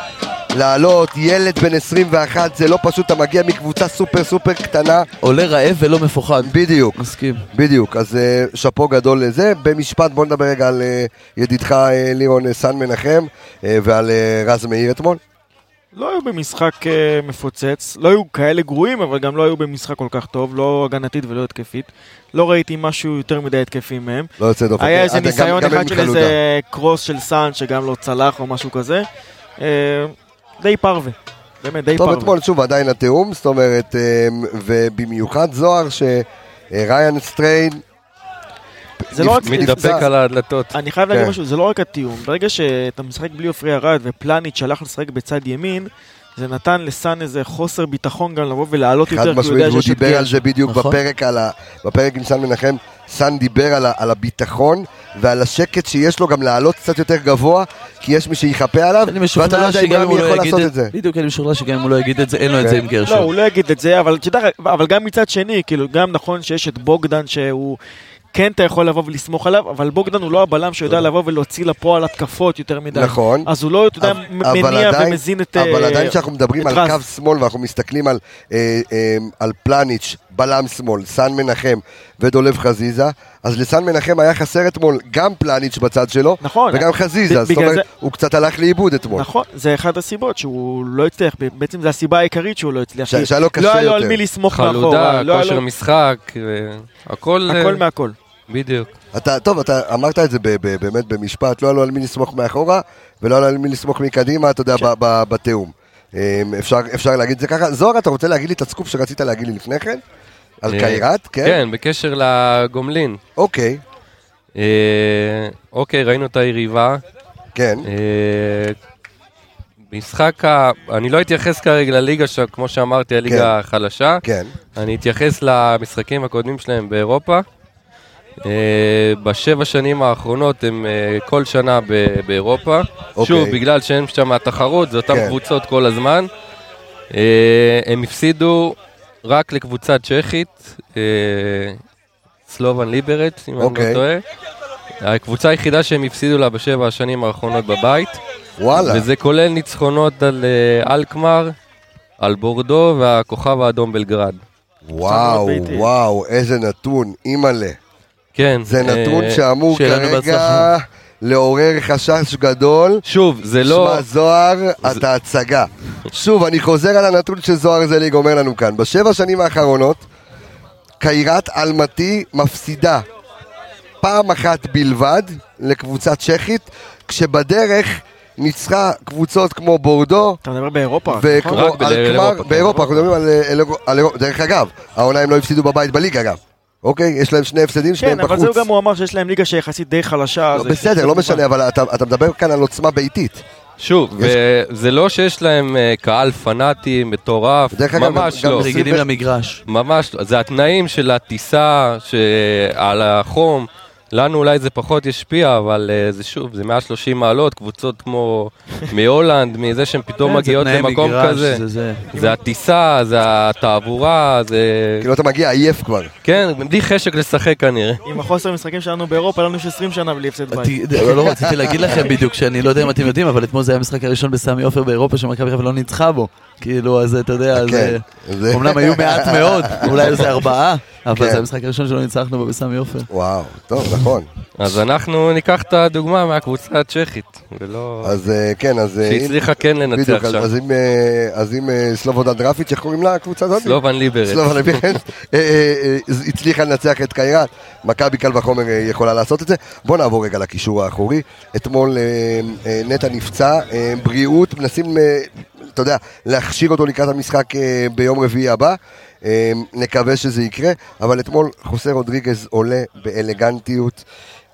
לעלות, ילד בן 21, זה לא פשוט, אתה מגיע מקבוצה סופר סופר קטנה. עולה רעב ולא מפוחד. בדיוק. מסכים. בדיוק, אז אה, שאפו גדול לזה. במשפט בוא נדבר רגע על אה, ידידך אה, לירון סן מנחם ועל רז מאיר אתמול. לא היו במשחק מפוצץ, לא היו כאלה גרועים, אבל גם לא היו במשחק כל כך טוב, לא הגנתית ולא התקפית. לא ראיתי משהו יותר מדי התקפי מהם. לא יוצא דופן. היה איזה גם- ניסיון גם אחד הם של חלודה. איזה קרוס של סאן שגם לא צלח או משהו כזה. די פרווה. באמת, די טוב, פרווה. אתמול שוב עדיין התיאום, זאת אומרת, אה, ובמיוחד זוהר, שריין סטריין... זה לא רק... מתדפק על הדלתות. אני חייב להגיד כן. משהו, זה לא רק התיאום. ברגע שאתה משחק בלי עופרי ארד ופלניץ' שהלך לשחק בצד ימין, זה נתן לסאן איזה חוסר ביטחון גם לבוא ולעלות חד יותר, כי הוא משמעית, יודע שיש את דיבר על. זה בדיוק נכון. בפרק, על ה, בפרק עם סן מנחם. סן דיבר על, ה, על הביטחון ועל השקט שיש לו גם לעלות קצת יותר גבוה, כי יש מי שיכפה עליו, ואתה לא יודע אם הוא לא יכול לעשות את את זה. בדיוק, אני משוכנע שגם אם הוא לא יגיד את זה, אין לו את כן. זה עם לא, גרשון. הוא לא יגיד את זה, אבל אבל גם מצד שני, כאילו, גם נכון שיש את בוגדן שהוא... כן אתה יכול לבוא ולסמוך עליו, אבל בוגדן הוא לא הבלם שיודע לבוא ולהוציא לפועל התקפות יותר מדי. נכון. אז הוא לא, אתה יודע, אבל- אבל מניע עדיין- ומזין את... אבל אה, עדיין כשאנחנו מדברים על רז. קו שמאל ואנחנו מסתכלים על, אה, אה, על פלניץ', בלם שמאל, סן מנחם ודולב חזיזה, אז לסן מנחם היה חסר אתמול גם פלניץ' בצד שלו, נכון. וגם חזיזה, זאת אומרת, זה- הוא קצת הלך לאיבוד אתמול. נכון, זה אחת הסיבות שהוא לא הצליח, בעצם זו הסיבה העיקרית שהוא לא הצליח. שהיה לו קשה לא היה לו על יותר. מי לסמוך מאחורה. חלודה, לא כושר משחק, אה, הכל... אה, הכל מהכל. בדיוק. אתה, טוב, אתה אמרת את זה ב, ב, באמת במשפט, לא היה לו על מי לסמוך מאחורה, ולא היה לו על מי לסמוך מקדימה, אתה יודע, כן. ב, ב, בתיאום. אה, אפשר, אפשר להגיד את זה ככה. זוהר, אתה רוצה להגיד לי את הסקופ שרצית להגיד לי לפני כן? על אה, קיירת, כן? כן, בקשר לגומלין. אוקיי, אה, אוקיי, ראינו את היריבה. כן. אה, משחק ה... אני לא אתייחס כרגע לליגה, שכמו שאמרתי, הליגה חלשה. כן. אני אתייחס למשחקים הקודמים שלהם באירופה. אה, בשבע שנים האחרונות הם אה, כל שנה באירופה. אוקיי. שוב, בגלל שאין שם תחרות, זה אותן כן. קבוצות כל הזמן. אה, הם הפסידו רק לקבוצה צ'כית, סלובן ליברט, אם אני אוקיי. לא טועה. הקבוצה היחידה שהם הפסידו לה בשבע השנים האחרונות בבית. וואלה. וזה כולל ניצחונות על אלקמר, על בורדו והכוכב האדום בלגרד. וואו. וואו, איזה נתון, אימא'לה. כן. זה נתון אה, שאמור שיהיה לנו כרגע. לעורר חשש גדול. שוב, זה לא... שמע, זוהר, אתה הצגה. שוב, אני חוזר על הנתון שזוהר זליג אומר לנו כאן. בשבע שנים האחרונות, קיירת אלמתי מפסידה פעם אחת בלבד לקבוצה צ'כית, כשבדרך ניצחה קבוצות כמו בורדו, אתה מדבר באירופה, נכון? וכמו רק באירופה, אלקמר, כן. באירופה, אנחנו מדברים על, אירופה, דרך אגב, העונה הם לא הפסידו בבית בליגה אגב, אוקיי? יש להם שני הפסדים, שניהם כן, אבל בחוץ. זהו גם הוא אמר שיש להם ליגה שיחסית די חלשה. לא, זה בסדר, לא. משנה, אבל אתה, אתה מדבר כאן על עוצמה ביתית. שוב, יש- וזה לא שיש להם אה, קהל פנאטי מטורף, ממש גם- לא. גם- רגילים למגרש. ממש לא. זה התנאים של הטיסה, ש- על החום, לנו אולי זה פחות ישפיע, אבל אה, זה שוב, זה 130 מעלות, קבוצות כמו מהולנד, מזה שהן פתאום כן, זה מגיעות למקום מגרש, כזה. זה זה. זה הטיסה, זה התעבורה, זה... כאילו אתה מגיע עייף כבר. כן, בלי חשק לשחק כנראה. עם החוסר משחקים שלנו באירופה, לנו יש 20 שנה בלי הפסד בית. ת- לא, לא רציתי להגיד לכם בדיוק, שאני לא יודע אם אתם יודעים, אבל אתמול זה היה המשחק הראשון בסמי עופר באירופה שמכבי חיפה לא ניצחה בו. כאילו, אז אתה יודע, זה... כן. זה- אמנם היו מעט מאוד, אולי איזה ארבעה, אבל כן. זה המשחק הראשון שלא ניצחנו בו בסמי עופר. וואו, טוב, נכון. אז אנחנו ניקח את הדוגמה מהקבוצה הצ'כית, ולא... אז אה, כן, אז... אה, שהצליחה כן בדיוק, לנצח אז- שם. אז אם, אה, אז אם סלובודן דרפיץ', איך קוראים לה הקבוצה הזאת? סלובן ליברט. סלובן ליברט, הצליחה לנצח את קיירת, מכבי קל וחומר יכולה לעשות את זה. בוא נעבור רגע לקישור האחורי. אתמול נטע נפצע, בריאות, מנסים, אתה יודע, להכשיר אותו לקראת המשחק ביום רביעי הבא. אה, נקווה שזה יקרה, אבל אתמול חוסה רודריגז עולה באלגנטיות.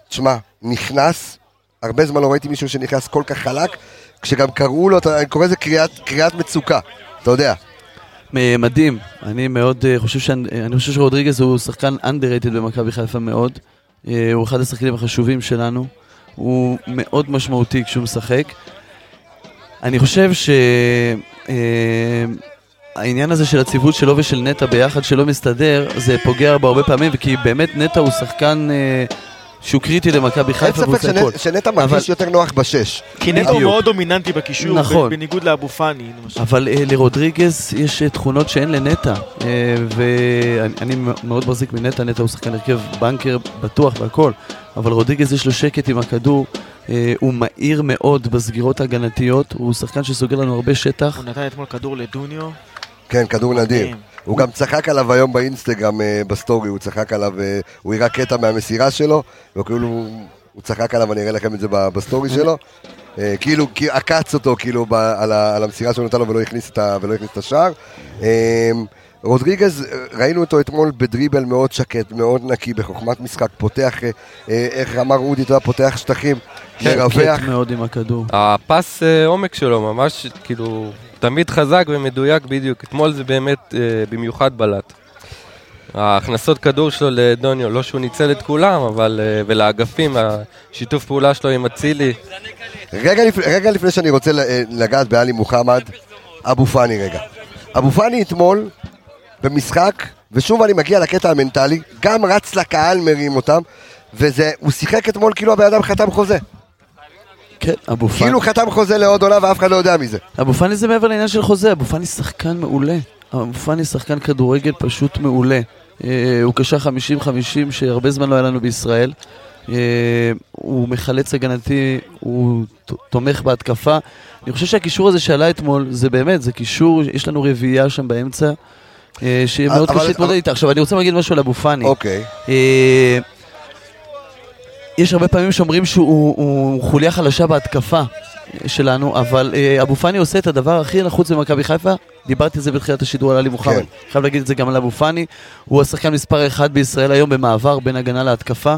תשמע, נכנס, הרבה זמן לא ראיתי מישהו שנכנס כל כך חלק, כשגם קראו לו, אני קורא לזה קריאת, קריאת מצוקה, אתה יודע. מדהים, אני מאוד אה, חושב ש... אני חושב שרודריגז הוא שחקן underrated במכבי חיפה מאוד. אה, הוא אחד השחקנים החשובים שלנו. הוא מאוד משמעותי כשהוא משחק. אני חושב ש... העניין הזה של הציוות שלו ושל נטע ביחד שלא מסתדר, זה פוגע בו הרבה פעמים, כי באמת נטע הוא שחקן אה, שהוא קריטי למכבי אין חיפה והוא ספק עושה הכל. שנ- שנטע מרגיש אבל- יותר נוח בשש. כי נטע הוא. מאוד דומיננטי בקישור, נכון. בניגוד לאבו פאני. אבל אה, לרודריגז יש אה, תכונות שאין לנטע, אה, ואני אני מאוד מחזיק מנטע, נטע הוא שחקן הרכב banker בטוח והכל, אבל רודריגז יש לו שקט עם הכדור, אה, הוא מהיר מאוד בסגירות ההגנתיות, הוא שחקן שסוגר לנו הרבה שטח. הוא נתן אתמול כדור לדוניו. כן, כדור נדיר. הוא גם צחק עליו היום באינסטגרם, אה, בסטורי, הוא צחק עליו, אה, הוא הראה קטע מהמסירה שלו, וכאילו הוא צחק עליו, אני אראה לכם את זה בסטורי שלו. אה, כאילו, עקץ אותו, כאילו, על המסירה שהוא נתן לו ולא הכניס את השער. רודריגז, ראינו אותו אתמול בדריבל מאוד שקט, מאוד נקי, בחוכמת משחק, פותח, אה, איך אמר אודי, אתה יודע, פותח שטחים, מרווח. שקט מאוד עם הכדור. הפס אה, עומק שלו ממש, כאילו, תמיד חזק ומדויק בדיוק. אתמול זה באמת אה, במיוחד בלט. ההכנסות כדור שלו לדוניו, לא שהוא ניצל את כולם, אבל... ולאגפים, השיתוף פעולה שלו עם אצילי. רגע, לפ... רגע לפני שאני רוצה לגעת בעלי מוחמד, אבו פאני רגע. אבו פאני אתמול במשחק, ושוב אני מגיע לקטע המנטלי, גם רץ לקהל מרים אותם, וזה, הוא שיחק אתמול כאילו הבן אדם חתם חוזה. כן, אבו פאני. כאילו חתם חוזה לעוד עונה ואף אחד לא יודע מזה. אבו פאני זה מעבר לעניין של חוזה, אבו פאני שחקן מעולה. אבו פאני שחקן כדורגל פשוט מעולה. אה, הוא קשר 50-50 שהרבה זמן לא היה לנו בישראל. אה, הוא מחלץ הגנתי, הוא תומך בהתקפה. אני חושב שהקישור הזה שעלה אתמול, זה באמת, זה קישור, יש לנו רביעייה שם באמצע, שמאוד אבל- קשה להתמודד איתה. עכשיו, אני רוצה להגיד משהו על אבו פאני. אוקיי. אה, יש הרבה פעמים שאומרים שהוא הוא חוליה חלשה בהתקפה שלנו, אבל אה, אבו פאני עושה את הדבר הכי נחוץ במכבי חיפה. דיברתי על זה בתחילת השידור על עלי מוחמד. כן. חייב להגיד את זה גם על אבו פאני. הוא השחקן מספר אחד בישראל היום במעבר בין הגנה להתקפה.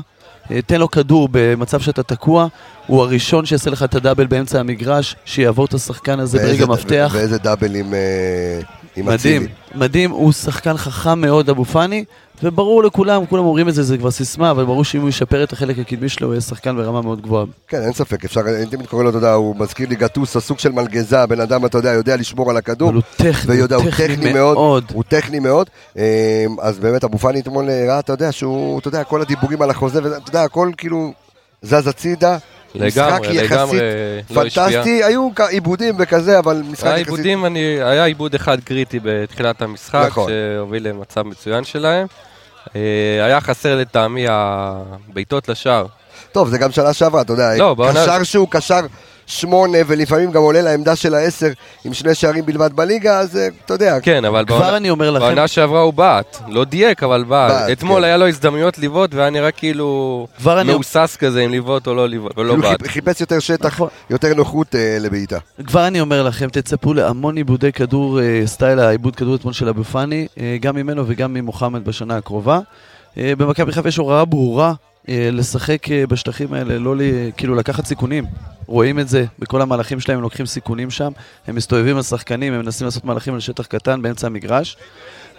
אה, תן לו כדור במצב שאתה תקוע, הוא הראשון שיעשה לך את הדאבל באמצע המגרש, שיעבור את השחקן הזה ברגע מפתח. ואיזה דאבל עם, אה, עם אצילי. מדהים, מדהים, הוא שחקן חכם מאוד, אבו פאני, וברור לכולם, כולם אומרים את זה, זה כבר סיסמה, אבל ברור שאם הוא ישפר את החלק הקדמי שלו, הוא יהיה שחקן ברמה מאוד גבוהה. כן, אין ספק, אפשר, אני תמיד קורא לו, אתה יודע, הוא מזכיר לי גטוסו, סוג של מלגזה, בן אדם, אתה יודע, יודע לשמור על הכדור. אבל הוא טכני, ויודע, הוא טכני מאוד, מאוד. הוא טכני מאוד, אה, אז באמת אבו פאני אתמול הראה, אתה יודע, שהוא, אתה יודע, כל הדיבורים על החוזה, ואתה יודע, הכל כאילו זז הצידה, משחק לגמרי, יחסית לגמרי לא השפיע. פנטסטי, היו עיבודים וכזה, אבל משחק יחסית, אני, היה עיבוד אחד קריטי בתחילת המשחק, נכון. שהוביל למצב מצוין שלהם. אה, היה חסר לטעמי הבעיטות לשער. טוב, זה גם שנה שעברה, אתה יודע, לא, בעונה- קשר שהוא קשר שמונה, ולפעמים גם עולה לעמדה של העשר, עם שני שערים בלבד בליגה, אז אה, אתה יודע, כן, אבל כבר בעונה- אני אומר לכם, בעונה שעברה הוא בעט. לא דייק, אבל בעט. בעט, אתמול כן. היה לו הזדמנויות לבעוט, והיה נראה כאילו כבר אני- מהוסס כזה אם לבעוט או לא לבעוט, בעט. חיפ- חיפש יותר שטח, נכון. יותר נוחות אה, לבעיטה. כבר אני אומר לכם, תצפו להמון עיבודי כדור, אה, סטייל העיבוד כדור אתמול של אבו פאני, אה, גם ממנו וגם ממוחמד בשנה הקרובה. אה, במכבי חיפה יש הוראה ברורה לשחק אה, בשטחים האלה, לא ל... כאילו לקחת סיכונים. רואים את זה בכל המהלכים שלהם, הם לוקחים סיכונים שם, הם מסתובבים על שחקנים, הם מנסים לעשות מהלכים על שטח קטן באמצע המגרש.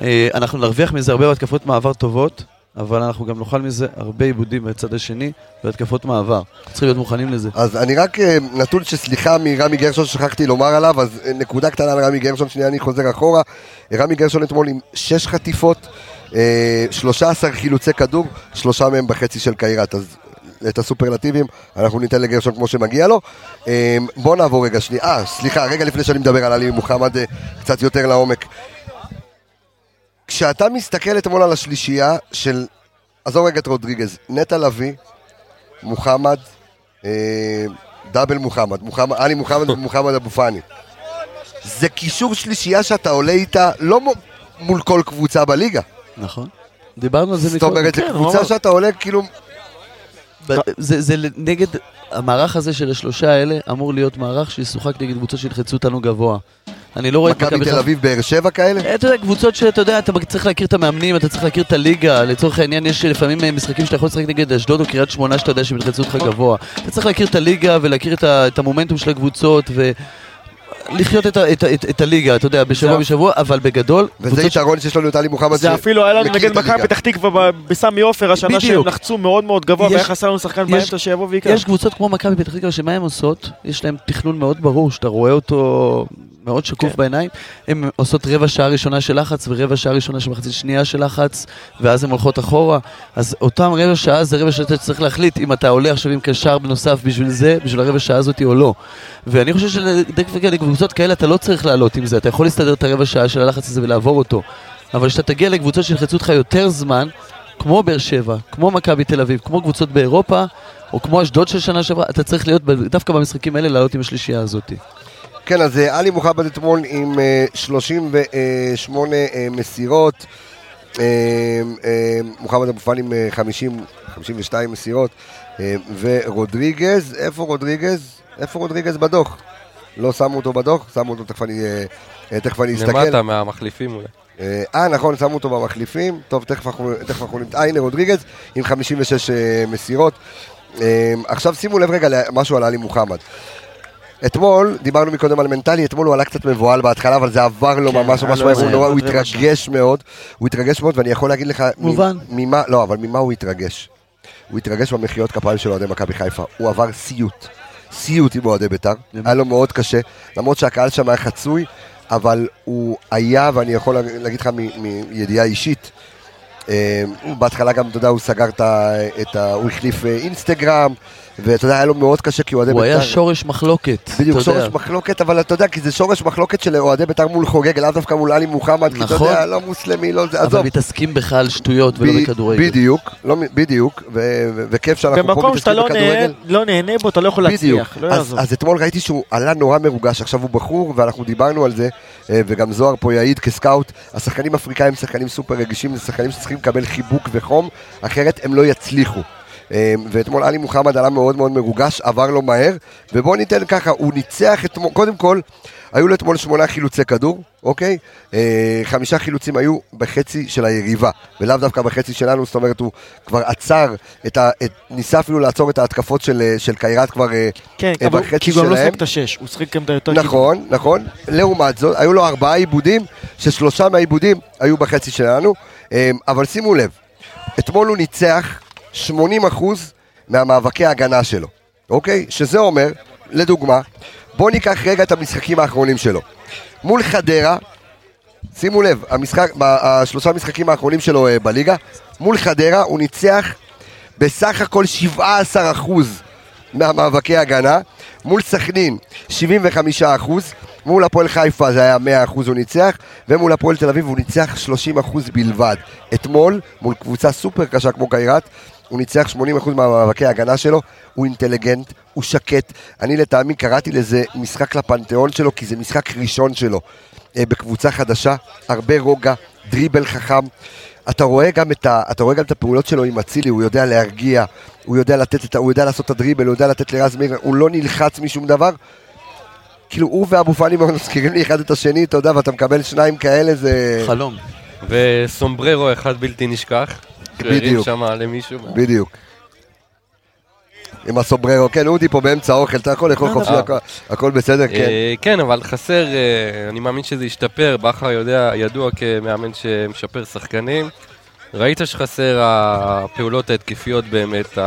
אה, אנחנו נרוויח מזה הרבה התקפות מעבר טובות. אבל אנחנו גם נאכל מזה הרבה עיבודים בצד השני והתקפות מעבר. צריכים להיות מוכנים לזה. אז אני רק אה, נתון שסליחה מרמי גרשון ששכחתי לומר עליו, אז אה, נקודה קטנה לרמי גרשון, שנייה אני חוזר אחורה. אה, רמי גרשון אתמול עם 6 חטיפות, אה, 13 חילוצי כדור, שלושה מהם בחצי של קיירת, אז את הסופרלטיבים אנחנו ניתן לגרשון כמו שמגיע לו. אה, בוא נעבור רגע שנייה, אה סליחה, רגע לפני שאני מדבר על עלי מוחמד אה, קצת יותר לעומק. כשאתה מסתכל אתמול על השלישייה של, עזוב רגע את רודריגז, נטע לביא, מוחמד, אה, דאבל מוחמד, מוחמד, עלי מוחמד ומוחמד אבו פאני. זה קישור שלישייה שאתה עולה איתה לא מו- מול כל קבוצה בליגה. נכון. דיברנו על זה זאת אומרת, זו כן, קבוצה. שאתה עולה כאילו... ב- זה, נגד, המערך הזה של השלושה האלה אמור להיות מערך שישוחק נגד קבוצות שילחצו אותנו גבוה. אני לא רואה את מכבי תל אביב, באר שבע כאלה? אתה יודע, קבוצות שאתה יודע, אתה צריך להכיר את המאמנים, אתה צריך להכיר את הליגה. לצורך העניין, יש לפעמים אה, משחקים שאתה יכול לשחק נגד אשדוד או קריית שמונה, שאתה יודע שהם ילחצו אותך גבוה. אתה צריך להכיר את הליגה ולהכיר את המומנטום של הקבוצות ולחיות את, ה, את, את, את הליגה, אתה יודע, בשבוע בשבוע, אבל בגדול, וזה יתרון שיש לנו את עלי מוחמד זה אפילו היה לנו נגד. מכבי פתח תקווה בסמי עופר השנה שהם. לחצו מאוד מאוד גבוה והיה חסר לנו שחקן באמצע שיבוא ויקח. יש קבוצות כמו מכבי פתח תקווה, שמה הן עושות? יש להן תכנון מאוד ברור, שאתה רואה אותו מאוד שקוף כן. בעיניים. הן עושות רבע שעה ראשונה של לחץ ורבע שעה ראשונה של מחצית שנייה של לחץ, ואז הן הולכות אחורה. אז אותם רבע שעה זה רבע שעה שאתה צריך להחליט אם אתה עולה עכשיו עם קשר בנוסף בשביל זה, בשביל הרבע שעה הזאת או לא. ואני חושב שלקבוצות כאלה אתה לא צריך לעלות עם זה, אתה יכול להסתדר את הרבע שעה של הלחץ הזה ולעבור אותו. אבל כשאתה תגיע לקבוצות שילחצו אותך יותר זמן, כמו באר שבע, כמו מכבי תל אביב, כמו קבוצות באירופה, או כמו אשדוד של שנה שעברה, אתה צריך להיות דווקא במשחקים האלה לעלות עם השלישייה הזאת. כן, אז אה, עלי מוחמד אתמול עם אה, 38 אה, מסירות, אה, אה, מוחמד אבו פאני עם אה, 50, 52 מסירות, ורודריגז, איפה רודריגז? איפה רודריגז בדוח? לא שמו אותו בדוח, שמו אותו, תכף אני, אה, אה, תכף אני אסתכל. למטה מהמחליפים אולי. אה, אה, נכון, שמו אותו במחליפים. טוב, תכף אנחנו, נמצא. אה, הנה רודריגז עם 56 אה, מסירות. עכשיו שימו לב רגע למשהו על עלי מוחמד. אתמול, דיברנו מקודם על מנטלי, אתמול הוא עלה קצת מבוהל בהתחלה, אבל זה עבר לו כן, ממש ממש מהר, הוא נורא, הוא התרגש מאוד, הוא התרגש מאוד, ואני יכול להגיד לך... מובן. ממה, לא, אבל ממה הוא התרגש? הוא התרגש במחיאות כפיים של אוהדי מכבי חיפה, הוא עבר סיוט, סיוט עם אוהדי בית"ר, היה לו מאוד קשה, למרות שהקהל שם היה חצוי, אבל הוא היה, ואני יכול להגיד לך מידיעה אישית, אה, בהתחלה גם, אתה יודע, הוא סגר את ה... את ה הוא החליף אה, אינסטגרם, ואתה יודע, היה לו מאוד קשה, כי אוהדי הוא בית"ר... היה שורש מחלוקת. בדיוק. שורש מחלוקת, אבל אתה יודע, כי זה שורש מחלוקת של אוהדי בית"ר מול חוגג, לאו דווקא מול עלי מוחמד, כי אתה נכון. יודע, לא מוסלמי, לא זה, אבל עזוב. מתעסקים בך על שטויות ולא בכדורגל. בדיוק, לא, בדיוק, ו- ו- וכיף שאנחנו פה במקום שאתה מתעסקים לא בכדורגל. לא נהנה בו, אתה לא יכול בדיוק, להצליח, לא אז, יעזור. אז אתמול ראיתי שהוא עלה נורא מרוגש, עכשיו הוא בחור, ואנחנו דיברנו על זה, אה, וגם זוהר פה יעיד כסקאוט, השחקנים האפריקאים הם שחקנים סופר רגישים, זה שחקנים שצריכים לקבל חיבוק וחום, אחרת הם לא יצליחו. אה, ואתמול עלי מוחמד עלה מאוד מאוד מרוגש, עבר לו מהר, ובואו ניתן ככה, הוא ניצח אתמול, קודם כל, היו לו אתמול שמונה חילוצי כדור, אוקיי? אה, חמישה חילוצים היו בחצי של היריבה, ולאו דווקא בחצי שלנו, זאת אומרת, הוא כבר עצר, את ה, את, ניסה אפילו לעצור את ההתקפות של, אה, של קיירת כבר אה, כן, אה, אבל בחצי כי הוא גם לא שלהם. שיחק את השש, הוא שיחק גם את היותר... נכון, נכון. לעומת זאת, היו לו ארבעה עיבודים, ששלושה מהעיבודים היו בחצי שלנו. אמ, אבל שימו לב, אתמול הוא ניצח 80% מהמאבקי ההגנה שלו, אוקיי? שזה אומר, לדוגמה, בואו ניקח רגע את המשחקים האחרונים שלו. מול חדרה, שימו לב, המשחק, השלושה משחקים האחרונים שלו אה, בליגה, מול חדרה הוא ניצח בסך הכל 17% מהמאבקי הגנה, מול סכנין 75%, מול הפועל חיפה זה היה 100% הוא ניצח, ומול הפועל תל אביב הוא ניצח 30% בלבד. אתמול, מול קבוצה סופר קשה כמו קיירת, הוא ניצח 80% מהמאבקי ההגנה שלו, הוא אינטליגנט, הוא שקט. אני לטעמי קראתי לזה משחק לפנתיאון שלו, כי זה משחק ראשון שלו אה, בקבוצה חדשה, הרבה רוגע, דריבל חכם. אתה רואה גם את, ה, אתה רואה גם את הפעולות שלו עם אצילי, הוא יודע להרגיע, הוא יודע, לתת את, הוא יודע לעשות את הדריבל, הוא יודע לתת לרז מאיר, הוא לא נלחץ משום דבר. כאילו, הוא ואבו פאני מזכירים לי אחד את השני, אתה יודע, ואתה מקבל שניים כאלה, זה... חלום. וסומבררו אחד בלתי נשכח. בדיוק. שם למישהו. בדיוק. עם הסובררו, כן, אודי פה באמצע האוכל, אתה יכול לאכול חופשי, אה. הכל- בסדר, כן. אה, כן, אבל חסר, אה, אני מאמין שזה ישתפר, בכר יודע, ידוע כמאמן שמשפר שחקנים. ראית שחסר הפעולות ההתקפיות באמת.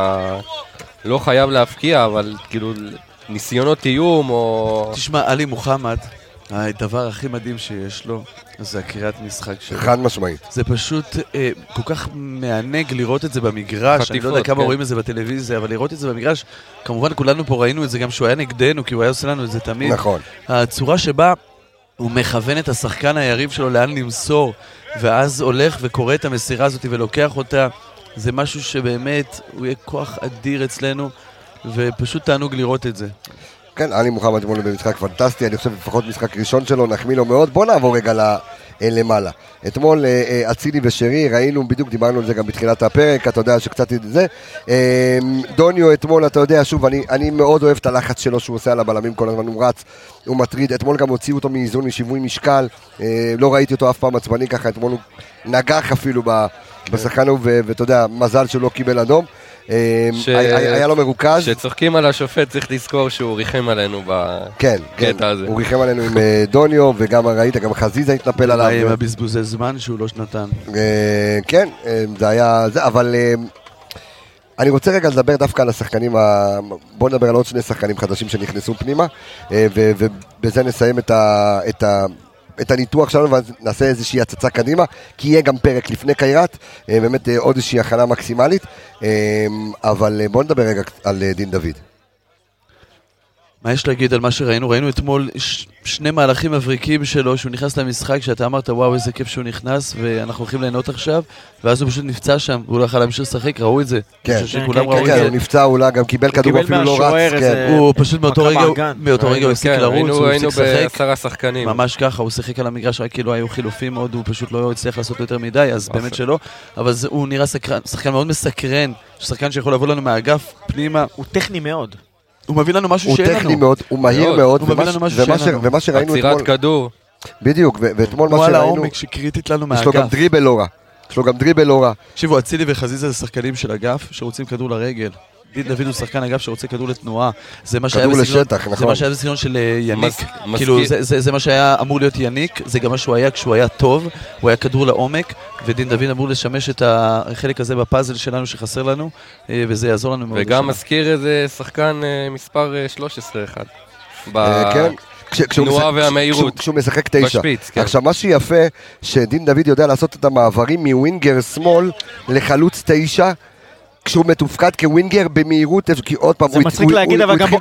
לא חייב להפקיע, אבל כאילו ניסיונות איום או... תשמע, עלי מוחמד, הדבר הכי מדהים שיש לו, זה הקריאת משחק שלו. חד משמעית. זה פשוט אה, כל כך מענג לראות את זה במגרש, אני לא יודע חטיפות, כמה כן. רואים את זה בטלוויזיה, אבל לראות את זה במגרש, כמובן כולנו פה ראינו את זה גם שהוא היה נגדנו, כי הוא היה עושה לנו את זה תמיד. נכון. הצורה שבה הוא מכוון את השחקן היריב שלו לאן למסור, ואז הולך וקורא את המסירה הזאת ולוקח אותה, זה משהו שבאמת, הוא יהיה כוח אדיר אצלנו, ופשוט תענוג לראות את זה. כן, עלי מוחמד אתמול במשחק פנטסטי, אני חושב לפחות משחק ראשון שלו, נחמיא לו מאוד. בוא נעבור רגע ל... אה, למעלה. אתמול אה, אה, אצילי ושרי, ראינו, בדיוק דיברנו על זה גם בתחילת הפרק, אתה יודע שקצת זה. אה, דוניו אתמול, אתה יודע, שוב, אני, אני מאוד אוהב את הלחץ שלו שהוא עושה על הבלמים, כל הזמן הוא רץ, הוא מטריד. אתמול גם הוציאו אותו מאיזון משיווי משקל, לא ראיתי אותו אף פעם עצבני ככה, אתמול הוא נגח אפילו בשחקן ההוא, ואתה יודע, מזל שהוא לא קיבל אדום. אה, ש- היה, לו מרוכז. כשצוחקים על השופט צריך לזכור שהוא ריחם עלינו בקטע כן, כן, הזה. הוא ריחם עלינו עם אה, דוניו, וגם ראית, גם חזיזה התנפל עליו. עם הבזבוזי זמן שהוא לא נתן. אה, כן, אה, זה היה זה, אבל אני רוצה רגע לדבר דווקא על השחקנים, ה... בואו נדבר על עוד שני שחקנים חדשים שנכנסו פנימה, ובזה נסיים את, ה... את, ה... את הניתוח שלנו ואז נעשה איזושהי הצצה קדימה, כי יהיה גם פרק לפני קיירת, אה, באמת אה, עוד איזושהי הכנה מקסימלית, אה, אבל בואו נדבר רגע על דין דוד. מה יש להגיד על מה שראינו? ראינו אתמול ש- שני מהלכים מבריקים שלו, שהוא נכנס למשחק, שאתה אמרת, וואו, איזה כיף שהוא נכנס, ואנחנו הולכים ליהנות עכשיו, ואז הוא פשוט נפצע שם, והוא לא יכול להמשיך לשחק, ראו את זה. כן, כן, כן, כן, זה. הוא נפצע, אולי גם קיבל כדור אפילו לא רץ, כן. הוא פשוט מאותו רגע, הוא-. מאותו רגע הוא הפסיק כן, לרוץ, היינו- הוא היינו הפסיק לשחק. בעשרה שחקנים. ממש ככה, הוא שיחק על המגרש רק כאילו היו חילופים מאוד, הוא פשוט לא הצליח לעשות יותר מדי, אז באמת שלא. אבל הוא נראה שחקן מאוד מסקרן, שחקן שיכול לבוא לנו מהאגף פנימה, הוא טכני מאוד. הוא מביא לנו משהו הוא שאין טכני לנו. מאוד, הוא מהיר מאוד. מאוד, הוא מביא ומה לנו ש- משהו ומה שאין ש- לנו. ומה שראינו עצירת אתמול, כדור. בדיוק, ואתמול מה הוא על שראינו, העומק שקריטית לנו יש לו גם מהאגף. דריבל לא רע, יש לו גם דריבל לא רע, תקשיבו, אצילי וחזיזה זה שחקנים של אגף שרוצים כדור לרגל. דין דוד הוא שחקן אגף שרוצה כדור לתנועה. זה מה שהיה בסגנון- לשטח, זה נכון. מה שהיה בסגנון של אה, יניק. מז- כאילו, זה- זה זה מה שהיה אמור להיות יניק, זה גם מה שהוא היה כשהוא היה טוב. הוא היה כדור לעומק, ודין דוד אמור לשמש את החלק הזה בפאזל שלנו שחסר לנו, אה, וזה יעזור לנו מאוד. וגם. מזכיר איזה שחקן אה, מספר אה, 13 אחד. ב- כן. כש- כשהוא תנועה משחק- והמהירות. כשהוא משחק תשע. בשפיץ, כן. עכשיו, מה שיפה, שדין דוד יודע לעשות את המעברים מווינגר שמאל לחלוץ תשע, כשהוא מתופקד כווינגר במהירות, כי עוד פעם, זה הוא התחיל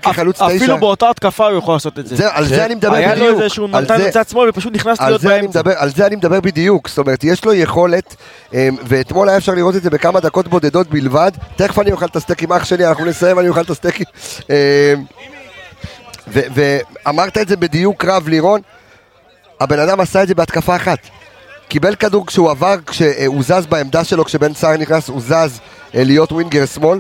כחלוץ אפילו תשע. באותה התקפה הוא יכול לעשות את זה. זה- על זה אני מדבר היה לו בדיוק. איזה שהוא נתן זה- מצד שמאל ופשוט נכנס להיות זה, אני באמצע. מדבר, על זה אני מדבר בדיוק, זאת אומרת, יש לו יכולת, אמ, ואתמול היה אפשר לראות את זה בכמה דקות בודדות בלבד, תכף אני אוכל את הסטייק עם אח שלי, אנחנו נסיים, אני אוכל את הסטייק. אמ, ו- ואמרת את זה בדיוק רב, לירון, הבן אדם עשה את זה בהתקפה אחת. קיבל כדור כשהוא עבר, כשהוא זז בעמדה שלו, כשבן סער נכנס, הוא זז להיות ווינגר שמאל.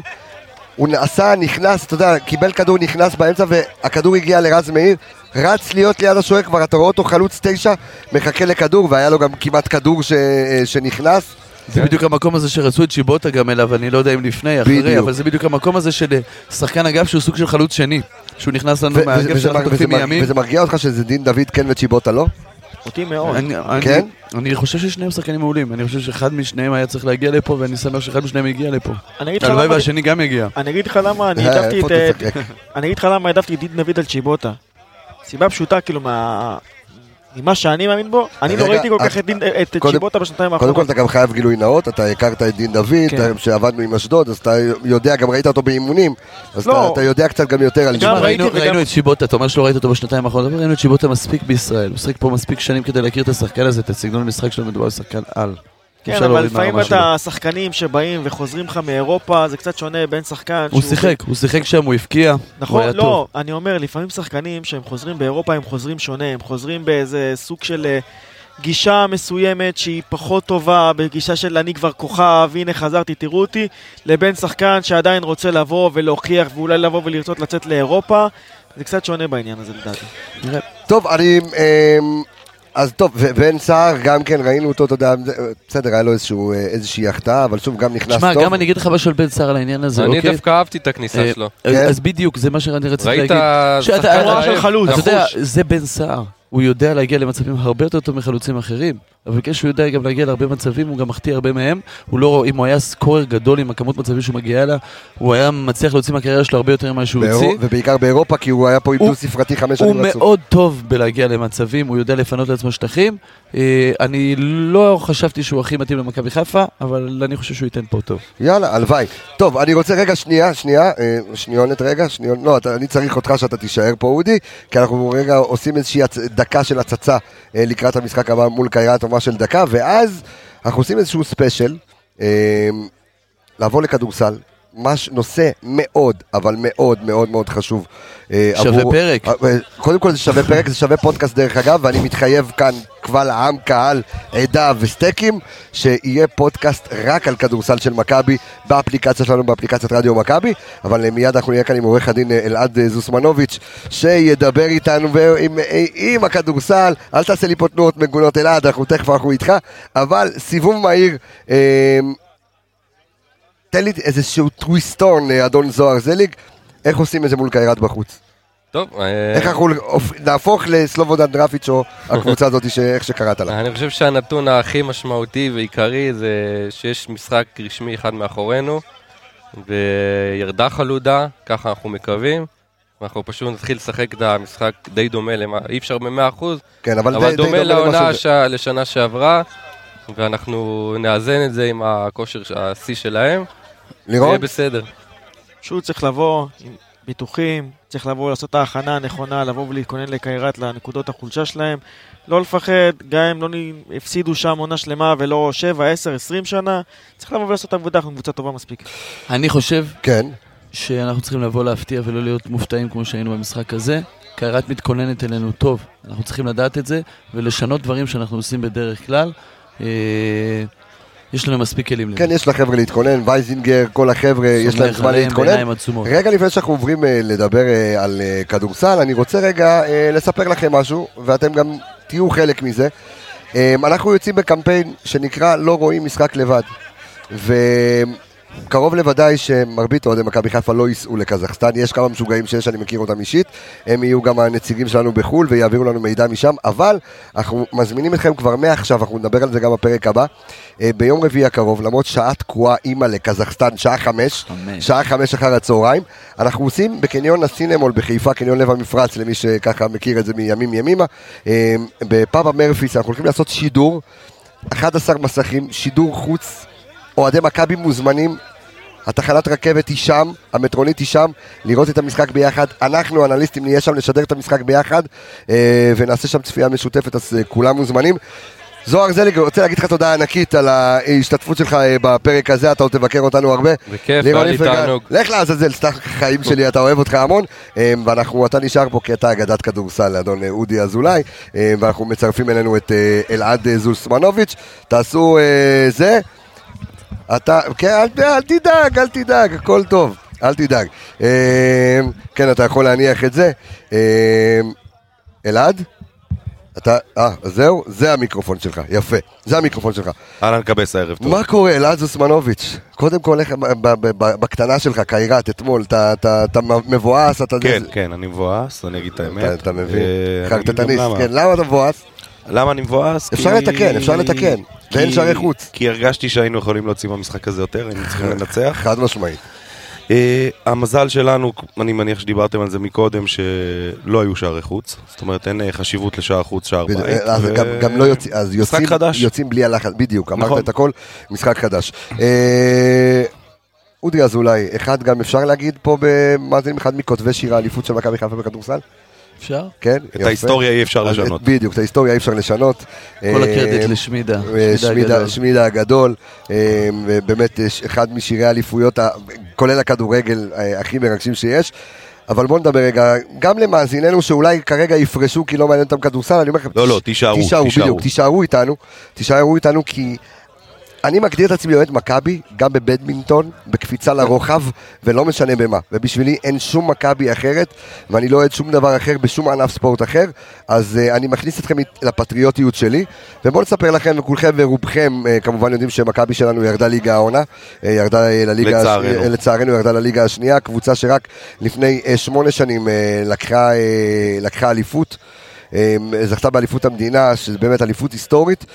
הוא עשה, נכנס, אתה יודע, קיבל כדור, נכנס באמצע, והכדור הגיע לרז מאיר, רץ להיות ליד השוער, כבר אתה רואה אותו חלוץ תשע, מחכה לכדור, והיה לו גם כמעט כדור ש, אה, שנכנס. זה בדיוק המקום הזה שרצו את שיבוטה גם אליו, אני לא יודע אם לפני, אחרי, בדיוק. אבל זה בדיוק המקום הזה של אה, שחקן אגף שהוא סוג של חלוץ שני. שהוא נכנס לנו ו- מהאגף וזה- שאנחנו תוקפים מימין. וזה מרגיע אותך שזה דין דוד כן וצ'יבוטה לא? אותי מאוד. אני- אני- כן? אני חושב ששניהם שחקנים מעולים, אני חושב שאחד משניהם היה צריך להגיע לפה, ואני שמח שאחד משניהם הגיע לפה. הלוואי והשני גם יגיע. אני אגיד לך למה אני אה, העדפתי את... אני אגיד לך למה העדפתי את דין דוד על צ'יבוטה. סיבה פשוטה, כאילו, מה... ממה שאני מאמין בו, אני לא ראיתי כל כך את צ'יבוטה בשנתיים קודם כל האחרונות. אתה גם חייב גילוי נאות, אתה הכרת את דין דוד, כן. שעבדנו עם אשדוד, אז אתה יודע, גם ראית אותו באימונים, אז לא. אתה- יודע קצת גם יותר על דין. ראיתי ראינו את שיבוטה, אתה אומר שלא ראית אותו בשנתיים האחרונות, אבל ראינו את שיבוטה מספיק בישראל. הוא שיחק פה מספיק שנים כדי להכיר את השחקן הזה, את הסגנון המשחק שלו, מדובר על שחקן על. כן, אבל לפעמים. אתה שחקנים שבאים וחוזרים לך מאירופה, זה קצת שונה בין שחקן הוא שיחק, הוא שיחק שם, הוא הבקיע, הוא נכון, היה לא, טוב. אני אומר, לפעמים שחקנים שהם חוזרים באירופה, הם חוזרים שונה, הם חוזרים באיזה סוג של אה, גישה מסוימת שהיא פחות טובה, בגישה של אני כבר כוכב, הנה חזרתי, תראו אותי, לבין שחקן שעדיין רוצה לבוא ולהוכיח ואולי לבוא ולרצות לצאת לאירופה, זה קצת שונה בעניין הזה לדעתי. טוב, אני... אז טוב, ו- בן סער, גם כן ראינו אותו, אתה יודע, בסדר, היה לו איזשהו, אה, איזושהי החטאה, אבל שוב, גם נכנס שמע, טוב. גם אני אגיד לך משהו על בן סער על העניין הזה, אני אוקיי? דווקא אהבתי את הכניסה אה, שלו. אז- כן. אז בדיוק, זה מה שאני רציתי ראית להגיד. שאתה- שחקן של רעב, חלוץ. אתה יודע, נחוש. זה בן סער. הוא יודע להגיע למצבים הרבה יותר טוב מחלוצים אחרים. אבל בגלל שהוא יודע גם להגיע להרבה מצבים, הוא גם מחטיא הרבה מהם. הוא לא, אם הוא היה סקורר גדול עם הכמות מצבים שהוא מגיע אליה, הוא היה מצליח להוציא מהקריירה שלו הרבה יותר ממה שהוא הוציא. ובעיקר באירופה, כי הוא היה פה עם הוא- דו ספרתי חמש הוא שנים רצוף. מאוד טוב בלהגיע למצבים, הוא יודע לפנות לעצמו שטחים. אה, אני לא חשבתי שהוא הכי מתאים למכבי חיפה, אבל אני חושב שהוא ייתן פה טוב. יאללה, הלוואי. טוב, אני רוצה רגע, שנייה, שנייה, אה, שניונת רגע, שניון, לא, אתה, אני צריך אותך שאתה תישאר פה, אודי, כי אנחנו רגע עושים איזושהי. דקה של הצצה אה, לקראת המשחק הבא מול קיירת, ממש של דקה, ואז אנחנו עושים איזשהו ספיישל, אה, לעבור לכדורסל. מש, נושא מאוד, אבל מאוד מאוד מאוד חשוב. אה, שווה פרק. אה, אה, קודם כל זה שווה פרק, זה שווה פודקאסט דרך אגב, ואני מתחייב כאן קבל עם, קהל, עדה וסטייקים, שיהיה פודקאסט רק על כדורסל של מכבי באפליקציה שלנו, באפליקציית רדיו מכבי, אבל מיד אנחנו נהיה כאן עם עורך הדין אלעד זוסמנוביץ', שידבר איתנו ועם, עם הכדורסל, אל תעשה לי פה תנועות מגונות אלעד, אנחנו תכף אנחנו איתך, אבל סיבוב מהיר, תן לי איזשהו טוויסטון, אה, אדון זוהר זליג, איך עושים את זה מול קיירת בחוץ? טוב, אה, איך אנחנו נהפוך לסלובודן דרפיץ' או הקבוצה הזאת, איך שקראת לה. אני חושב שהנתון הכי משמעותי ועיקרי זה שיש משחק רשמי אחד מאחורינו, וירדה חלודה, ככה אנחנו מקווים. אנחנו פשוט נתחיל לשחק את המשחק די דומה למה, אי אפשר ב-100%, כן, אבל, אבל די- די דומה לעונה למשהו- ש... לשנה שעברה, ואנחנו נאזן את זה עם הכושר השיא שלהם, לירון? יהיה בסדר. פשוט צריך לבוא עם ביטוחים, צריך לבוא לעשות את ההכנה הנכונה, לבוא ולהתכונן לקיירת לנקודות החולשה שלהם. לא לפחד, גם אם לא הפסידו שם עונה שלמה ולא 7, 10, 20 שנה, צריך לבוא ולעשות את העבודה, אנחנו קבוצה טובה מספיק. אני חושב כן, שאנחנו צריכים לבוא להפתיע ולא להיות מופתעים כמו שהיינו במשחק הזה. קיירת מתכוננת אלינו טוב, אנחנו צריכים לדעת את זה ולשנות דברים שאנחנו עושים בדרך כלל. יש לנו מספיק כלים לזה. כן, יש לחבר'ה להתכונן, וייזינגר, כל החבר'ה, יש להם זמן להתכונן. רגע לפני שאנחנו עוברים אה, לדבר אה, על אה, כדורסל, אני רוצה רגע לספר לכם משהו, ואתם גם תהיו חלק מזה. אנחנו יוצאים בקמפיין שנקרא לא רואים משחק לבד. וקרוב לוודאי שמרבית אוהדי מכבי חיפה לא ייסעו לקזחסטן, יש כמה משוגעים שיש, אני מכיר אותם אישית, הם יהיו גם הנציגים שלנו בחו"ל ויעבירו לנו מידע משם, אבל אנחנו מזמינים אתכם כבר מעכשיו, אנחנו נדבר על זה גם בפרק הבא, אה, ביום רביעי הקרוב, למרות שעה תקועה אימא לקזחסטן, שעה חמש, חמש. שעה חמש אחר הצהריים, אנחנו עושים בקניון הסינמול בחיפה, קניון לב המפרץ, למי שככה מכיר את זה מימים ימימה, אה, בפאבה מרפיס, אנחנו הולכים לעשות שידור, 11 מסכים, שידור חוץ, אוהדי מכבי מוזמנים, התחנת רכבת היא שם, המטרונית היא שם, לראות את המשחק ביחד. אנחנו, אנליסטים, נהיה שם לשדר את המשחק ביחד, אה, ונעשה שם צפייה משותפת, אז אה, כולם מוזמנים. זוהר זליג, רוצה להגיד לך תודה ענקית על ההשתתפות שלך אה, בפרק הזה, אתה עוד תבקר אותנו הרבה. בכיף, היה לי תענוג. לך לעזאזל, סתם חיים שלי, אתה אוהב אותך המון, אה, ואנחנו, אתה נשאר פה כי אתה אגדת כדורסל, אדון אה, אודי אזולאי, ואנחנו מצרפים אלינו את אלעד זוסמנוביץ', תעשו זה, אתה, כן, אל, אל תדאג, אל תדאג, הכל טוב, אל תדאג. אה, כן, אתה יכול להניח את זה. אה, אלעד? אתה, אה, זהו, זה המיקרופון שלך, יפה, זה המיקרופון שלך. אהלן קבס, הערב טוב. מה קורה, אלעד זוסמנוביץ'? קודם כל, איך, ב- ב- ב- בקטנה שלך, קיירת, אתמול, אתה- אתה אתה מבואס, אתה... כן, זה- כן, אני מבואס, אני אגיד את האמת. אתה- אתה מבין, אה, חרטטניסט, למה. כן, למה אתה מבואס? למה אני מבואס? אפשר לתקן, אפשר לתקן. ואין שערי חוץ. כי הרגשתי שהיינו יכולים להוציא מהמשחק הזה יותר, היינו צריכים לנצח. חד משמעית. אה, המזל שלנו, אני מניח שדיברתם על זה מקודם, שלא היו שערי חוץ. זאת אומרת, אין אה, חשיבות לשער חוץ, שער בית. אז ו- גם, גם לא יוצאים, אז יוצאים. יוצאים בלי הלחץ, בדיוק, אמרת נכון. את הכל, משחק חדש. אה, אודי אזולאי, אחד גם אפשר להגיד פה במאזינים, אחד מכותבי שיר האליפות של מכבי חיפה בכדורסל? אפשר? כן, את ההיסטוריה אי אפשר לשנות. בדיוק, את ההיסטוריה אי אפשר לשנות. כל אה, הקרדיט לשמידה. אה, שמידה, הגדול. שמידה הגדול, אה, ובאמת אה, אחד משירי האליפויות, כולל הכדורגל, הכי מרגשים שיש. אבל בואו נדבר רגע, גם למאזיננו שאולי כרגע יפרשו כי לא מעניין אותם כדורסל, אני אומר לכם, לא, לא, תישארו, תישארו, תישארו. בדיוק, תישארו איתנו, תישארו איתנו כי אני מגדיר את עצמי אוהד מכבי, גם בבדמינטון, בקפיצה לרוחב, ולא משנה במה. ובשבילי אין שום מכבי אחרת, ואני לא אוהד שום דבר אחר בשום ענף ספורט אחר, אז uh, אני מכניס אתכם לפטריוטיות שלי, ובואו נספר לכם, וכולכם ורובכם uh, כמובן יודעים שמכבי שלנו ירדה ליגה העונה, uh, ירדה uh, לליגה, הש- לצערנו. uh, לצערנו ירדה לליגה השנייה, קבוצה שרק לפני uh, שמונה שנים uh, לקחה, uh, לקחה אליפות. זכתה באליפות המדינה, שזה באמת אליפות היסטורית.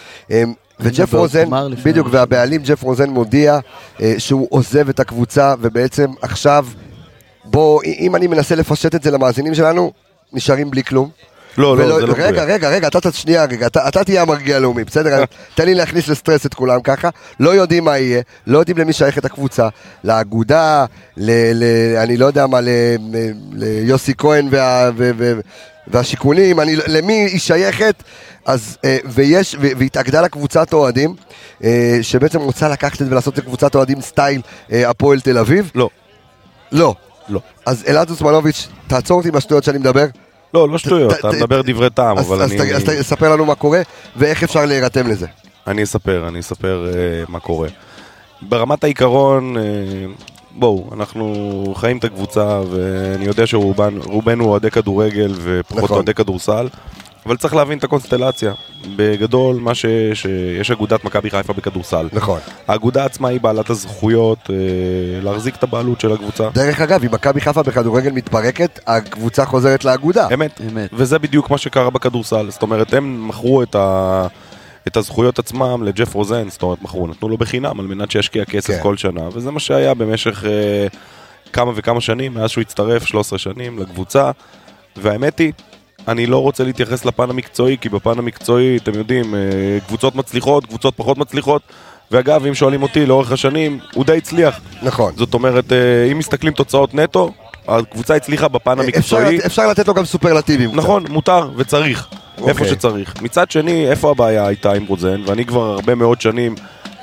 וג'ף רוזן, בדיוק. והבעלים ג'ף רוזן מודיע אה, שהוא עוזב את הקבוצה, ובעצם עכשיו, בוא, אם אני מנסה לפשט את זה למאזינים שלנו, נשארים בלי כלום. לא, לא, ולא- זה לא רגע, מדויק. רגע, רגע, אתה, שנייה, רגע, אתה, אתה תהיה המרגיע הלאומי, בסדר? תן לי להכניס לסטרס את כולם ככה, לא יודעים מה יהיה, לא יודעים למי שייכת הקבוצה, לאגודה, ל, ל, אני לא יודע מה, ל, ל, ליוסי כהן וה, ו, ו, והשיכונים, אני, למי היא שייכת, אז, אה, ויש, והתאגדה לה קבוצת אוהדים, אה, שבעצם רוצה לקחת את זה ולעשות את קבוצת אוהדים סטייל אה, הפועל תל אביב. לא, לא. לא. אז אלעד אוסמנוביץ', תעצור אותי עם השטויות שאני מדבר. לא, לא שטויות, אתה מדבר דברי טעם, אבל אני... אז תספר לנו מה קורה ואיך אפשר להירתם לזה. אני אספר, אני אספר אה, מה קורה. ברמת העיקרון, אה, בואו, אנחנו חיים את הקבוצה, ואני יודע שרובנו אוהדי כדורגל ופחות נכון. אוהדי כדורסל, אבל צריך להבין את הקונסטלציה. בגדול, מה ש... שיש אגודת מכבי חיפה בכדורסל. נכון. האגודה עצמה היא בעלת הזכויות אה, להחזיק את הבעלות של הקבוצה. דרך אגב, אם מכבי חיפה בכדורגל מתפרקת, הקבוצה חוזרת לאגודה. אמת. אמת. וזה בדיוק מה שקרה בכדורסל. זאת אומרת, הם מכרו את, ה... את הזכויות עצמם לג'ף רוזן, זאת אומרת, מכרו, נתנו לו בחינם על מנת שישקיע כסף כן. כל שנה, וזה מה שהיה במשך אה, כמה וכמה שנים, מאז שהוא הצטרף, 13 שנים, לקבוצה. והאמת היא, אני לא רוצה להתייחס לפן המקצועי, כי בפן המקצועי, אתם יודעים, אה, קבוצות מצליחות, קבוצות פחות מצליחות. ואגב, אם שואלים אותי, לאורך השנים, הוא די הצליח. נכון. זאת אומרת, אה, אם מסתכלים תוצאות נטו, הקבוצה הצליחה בפן אפשר, המקצועי. אפשר לתת לו גם סופרלטיבים. נכון, מותר וצריך, אוקיי. איפה שצריך. מצד שני, איפה הבעיה הייתה עם רוזן, ואני כבר הרבה מאוד שנים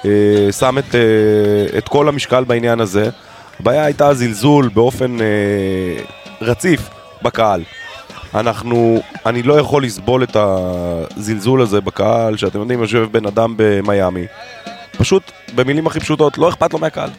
אה, שם את, אה, את כל המשקל בעניין הזה, הבעיה הייתה זלזול באופן אה, רציף בקהל. אנחנו, אני לא יכול לסבול את הזלזול הזה בקהל, שאתם יודעים, יושב בן אדם במיאמי. פשוט, במילים הכי פשוטות, לא אכפת לו מהקהל.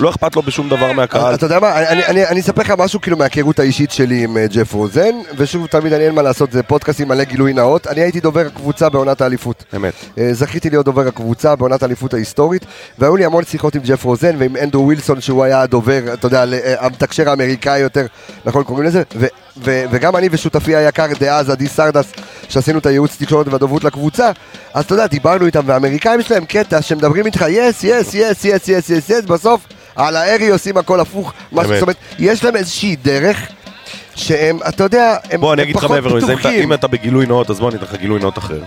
לא אכפת לו בשום דבר מהקהל. אתה יודע מה, אני, אני, אני אספר לך משהו כאילו מההיכרות האישית שלי עם אה, ג'ף רוזן, ושוב, תמיד אני אין מה לעשות, זה פודקאסט עם מלא גילוי נאות. אני הייתי דובר הקבוצה בעונת האליפות. אמת. אה, זכיתי להיות דובר הקבוצה בעונת האליפות ההיסטורית, והיו לי המון שיחות עם ג'ף רוזן ועם אנדרו ווילסון, שהוא היה הדובר, אתה יודע, אה, המתקשר האמריקאי יותר, נכון קוראים לזה? ו, וגם אני ושותפי היקר דאז, עדי סרדס, שעשינו את הייעוץ תקשורת והדוברות לקבוצה, אז אתה יודע, דיברנו איתם, והאמריקאים יש להם קטע שמדברים איתך, yes, yes, yes, yes, yes, yes, yes, בסוף, על הארי עושים הכל הפוך, משהו. זאת אומרת, יש להם איזושהי דרך. שהם, אתה יודע, הם, בוא, אני הם אגיד לך פחות מעבר לזה. אם אתה בגילוי נאות, אז בוא אני אתן לך גילוי נאות אחר.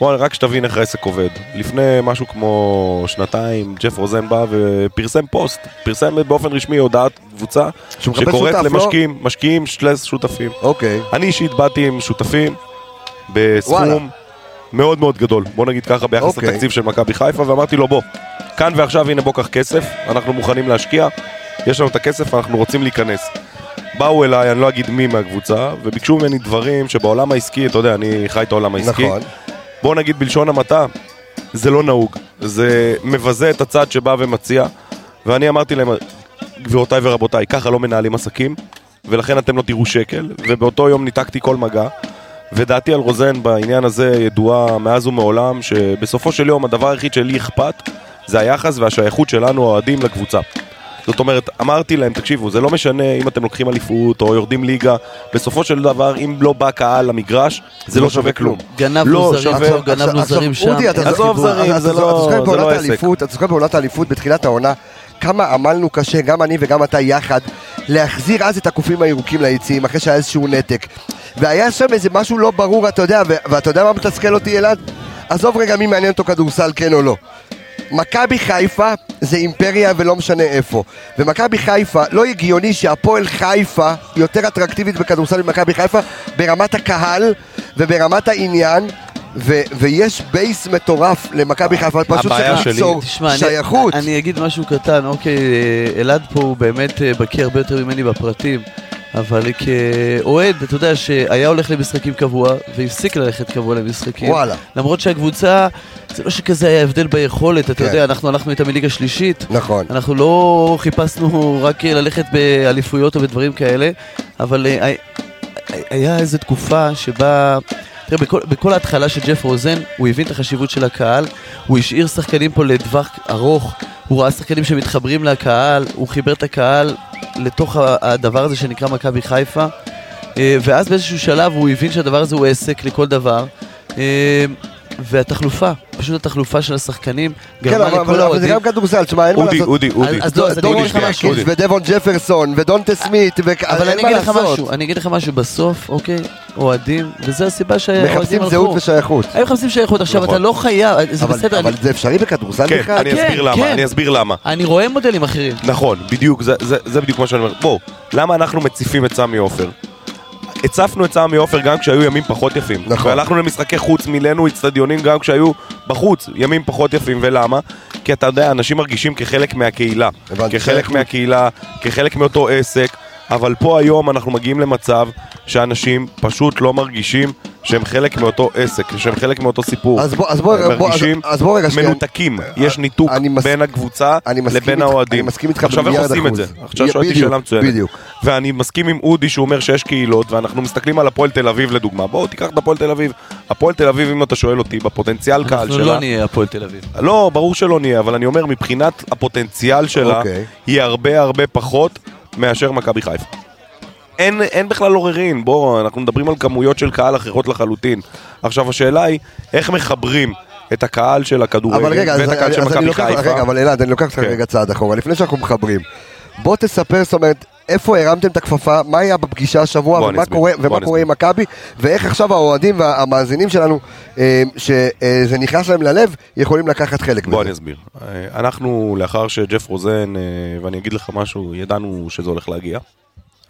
בוא, רק שתבין איך העסק עובד. לפני משהו כמו שנתיים, ג'ף רוזן בא ופרסם פוסט, פרסם באופן רשמי הודעת קבוצה, שקוראת לא? למשקיעים, משקיעים שלס שותפים. אוקיי. אני אישית באתי עם שותפים וואלה. בסכום מאוד מאוד גדול, בוא נגיד ככה, ביחס אוקיי. לתקציב של מכבי חיפה, ואמרתי לו בוא, כאן ועכשיו הנה בוא קח כסף, אנחנו מוכנים להשקיע, יש לנו את הכסף, אנחנו רוצים להיכנס. באו אליי, אני לא אגיד מי מהקבוצה, וביקשו ממני דברים שבעולם העסקי, אתה יודע, אני חי את העולם העסקי. נכון. בוא נגיד בלשון המעטה, זה לא נהוג. זה מבזה את הצד שבא ומציע, ואני אמרתי להם, גבירותיי ורבותיי, ככה לא מנהלים עסקים, ולכן אתם לא תראו שקל, ובאותו יום ניתקתי כל מגע. ודעתי על רוזן בעניין הזה ידועה מאז ומעולם, שבסופו של יום הדבר היחיד שלי אכפת זה היחס והשייכות שלנו האוהדים לקבוצה. זאת אומרת, אמרתי להם, תקשיבו, זה לא משנה אם אתם לוקחים אליפות או יורדים ליגה, בסופו של דבר, אם לא בא קהל למגרש, זה לא שווה כלום. גנבנו לא זרים שווה- פה, גנבנו עכשיו, זרים שם. אודי, אתה זוכר- לא- אתה זוכר זה בעונת לא עסק. האליפות, אתה זוכר בעונת האליפות בתחילת העונה, כמה עמלנו קשה, גם אני וגם אתה יחד, להחזיר אז את הקופים הירוקים ליציעים, אחרי שהיה איזשהו נתק. והיה שם איזה משהו לא ברור, אתה יודע, ואתה יודע מה מתסכל אותי, אלעד? עזוב רגע מי מעניין אותו כדורסל, כן או לא. מכבי חיפה זה אימפריה ולא משנה איפה. ומכבי חיפה, לא הגיוני שהפועל חיפה יותר אטרקטיבית בכדורסל ממכבי חיפה ברמת הקהל וברמת העניין. ו- ויש בייס מטורף למכבי חיפה, פשוט צריך שלי- ליצור תשמע, שייכות. אני, אני אגיד משהו קטן, אוקיי, אה, אלעד פה הוא באמת אה, בקיא הרבה יותר ממני בפרטים, אבל כאוהד, אתה יודע שהיה הולך למשחקים קבוע, והפסיק ללכת קבוע למשחקים. וואלה. למרות שהקבוצה, זה לא שכזה היה הבדל ביכולת, אתה כן. יודע, אנחנו הלכנו איתה מליגה שלישית. נכון. אנחנו לא חיפשנו רק ללכת באליפויות או בדברים כאלה, אבל אה, היה- היה איזו תקופה שבה... תראה, בכל, בכל ההתחלה של ג'ף רוזן, הוא הבין את החשיבות של הקהל, הוא השאיר שחקנים פה לטווח ארוך, הוא ראה שחקנים שמתחברים לקהל, הוא חיבר את הקהל לתוך הדבר הזה שנקרא מכבי חיפה, אה, ואז באיזשהו שלב הוא הבין שהדבר הזה הוא עסק לכל דבר. אה, והתחלופה, פשוט התחלופה של השחקנים, כן, גרמה אבל- אבל לכל אבל זה האוהדים. גם כדורסל, תשמע, אין מה אודי, לעשות. אודי, אודי. אז לא, אז אני דורון. שקיס ודבון ג'פרסון ודונטה סמית, וכ- אבל אני מה אגיד לך. משהו, אני אגיד לך משהו, בסוף, אוקיי, אוהדים, וזו הסיבה שהאוהדים מחפשים הלכו. זהות ושייכות. הם מחפשים שייכות, עכשיו נכון. אתה לא חייב, זה אבל- בסדר, אבל אני- זה אפשרי בכדורסל כן, בכלל? אני כן, אסביר למה, כן. אני אסביר למה. אני רואה מודלים אחרים. נכון, בדיוק, זה, זה, זה בדיוק מה שאני אומר. בואו, למה אנחנו מציפים את סמי עופר? הצפנו את סמי עופר גם כשהיו ימים פחות יפים. נכון. והלכנו למשחקי חוץ, מילאנו אצטדיונים גם כשהיו בחוץ ימים פחות יפים. ולמה? כי אתה יודע, אנשים מרגישים כחלק מהקהילה. הבנתי, כחלק שייכות. מהקהילה, כחלק מאותו עסק. אבל פה היום אנחנו מגיעים למצב שאנשים פשוט לא מרגישים שהם חלק מאותו עסק, שהם חלק מאותו סיפור. אז בוא- אז בוא- הם בוא- מרגישים אז- אז בוא רגע. מנותקים. יש ניתוק אני מס- בין הקבוצה אני מסכים לבין האוהדים. אני מסכים איתך עכשיו איך עושים את. זה? עכשיו שאלתי בדיוק, שאלה מצוינת. בדיוק. ואני מסכים עם אודי שהוא אומר שיש קהילות, ואנחנו מסתכלים על הפועל תל אביב לדוגמה. בואו תיקח את הפועל תל אביב. הפועל תל אביב, אם אתה שואל אותי, בפוטנציאל קהל אנחנו שלה... לא נהיה הפועל תל אביב. לא, ברור שלא נהיה, אבל אני אומר, מבחינת הפוטנציאל שלה, אוקיי. היא הרבה הרבה פחות מאשר מכבי חיפה. אין, אין בכלל עוררין, בוא, אנחנו מדברים על כמויות של קהל אחרות לחלוטין. עכשיו, השאלה היא, איך מחברים את הקהל של הכדורגל ואת הקהל של מכבי חיפה? רגע, אבל אלעד, אני לוקח אותך כן. רגע צעד אחורה, לפני שאנחנו מחברים. בוא תספר, זאת אומרת, איפה הרמתם את הכפפה, מה היה בפגישה השבוע, בוא ומה אסביר, קורה, בוא ומה קורה עם מכבי, ואיך עכשיו האוהדים והמאזינים שלנו, אה, שזה נכנס להם ללב, יכולים לקחת חלק בוא בזה. אני אסביר. אה, אנחנו, לאחר שג'ף רוזן, אה, ואני אגיד לך משהו, ידענו שזה הולך להגיע.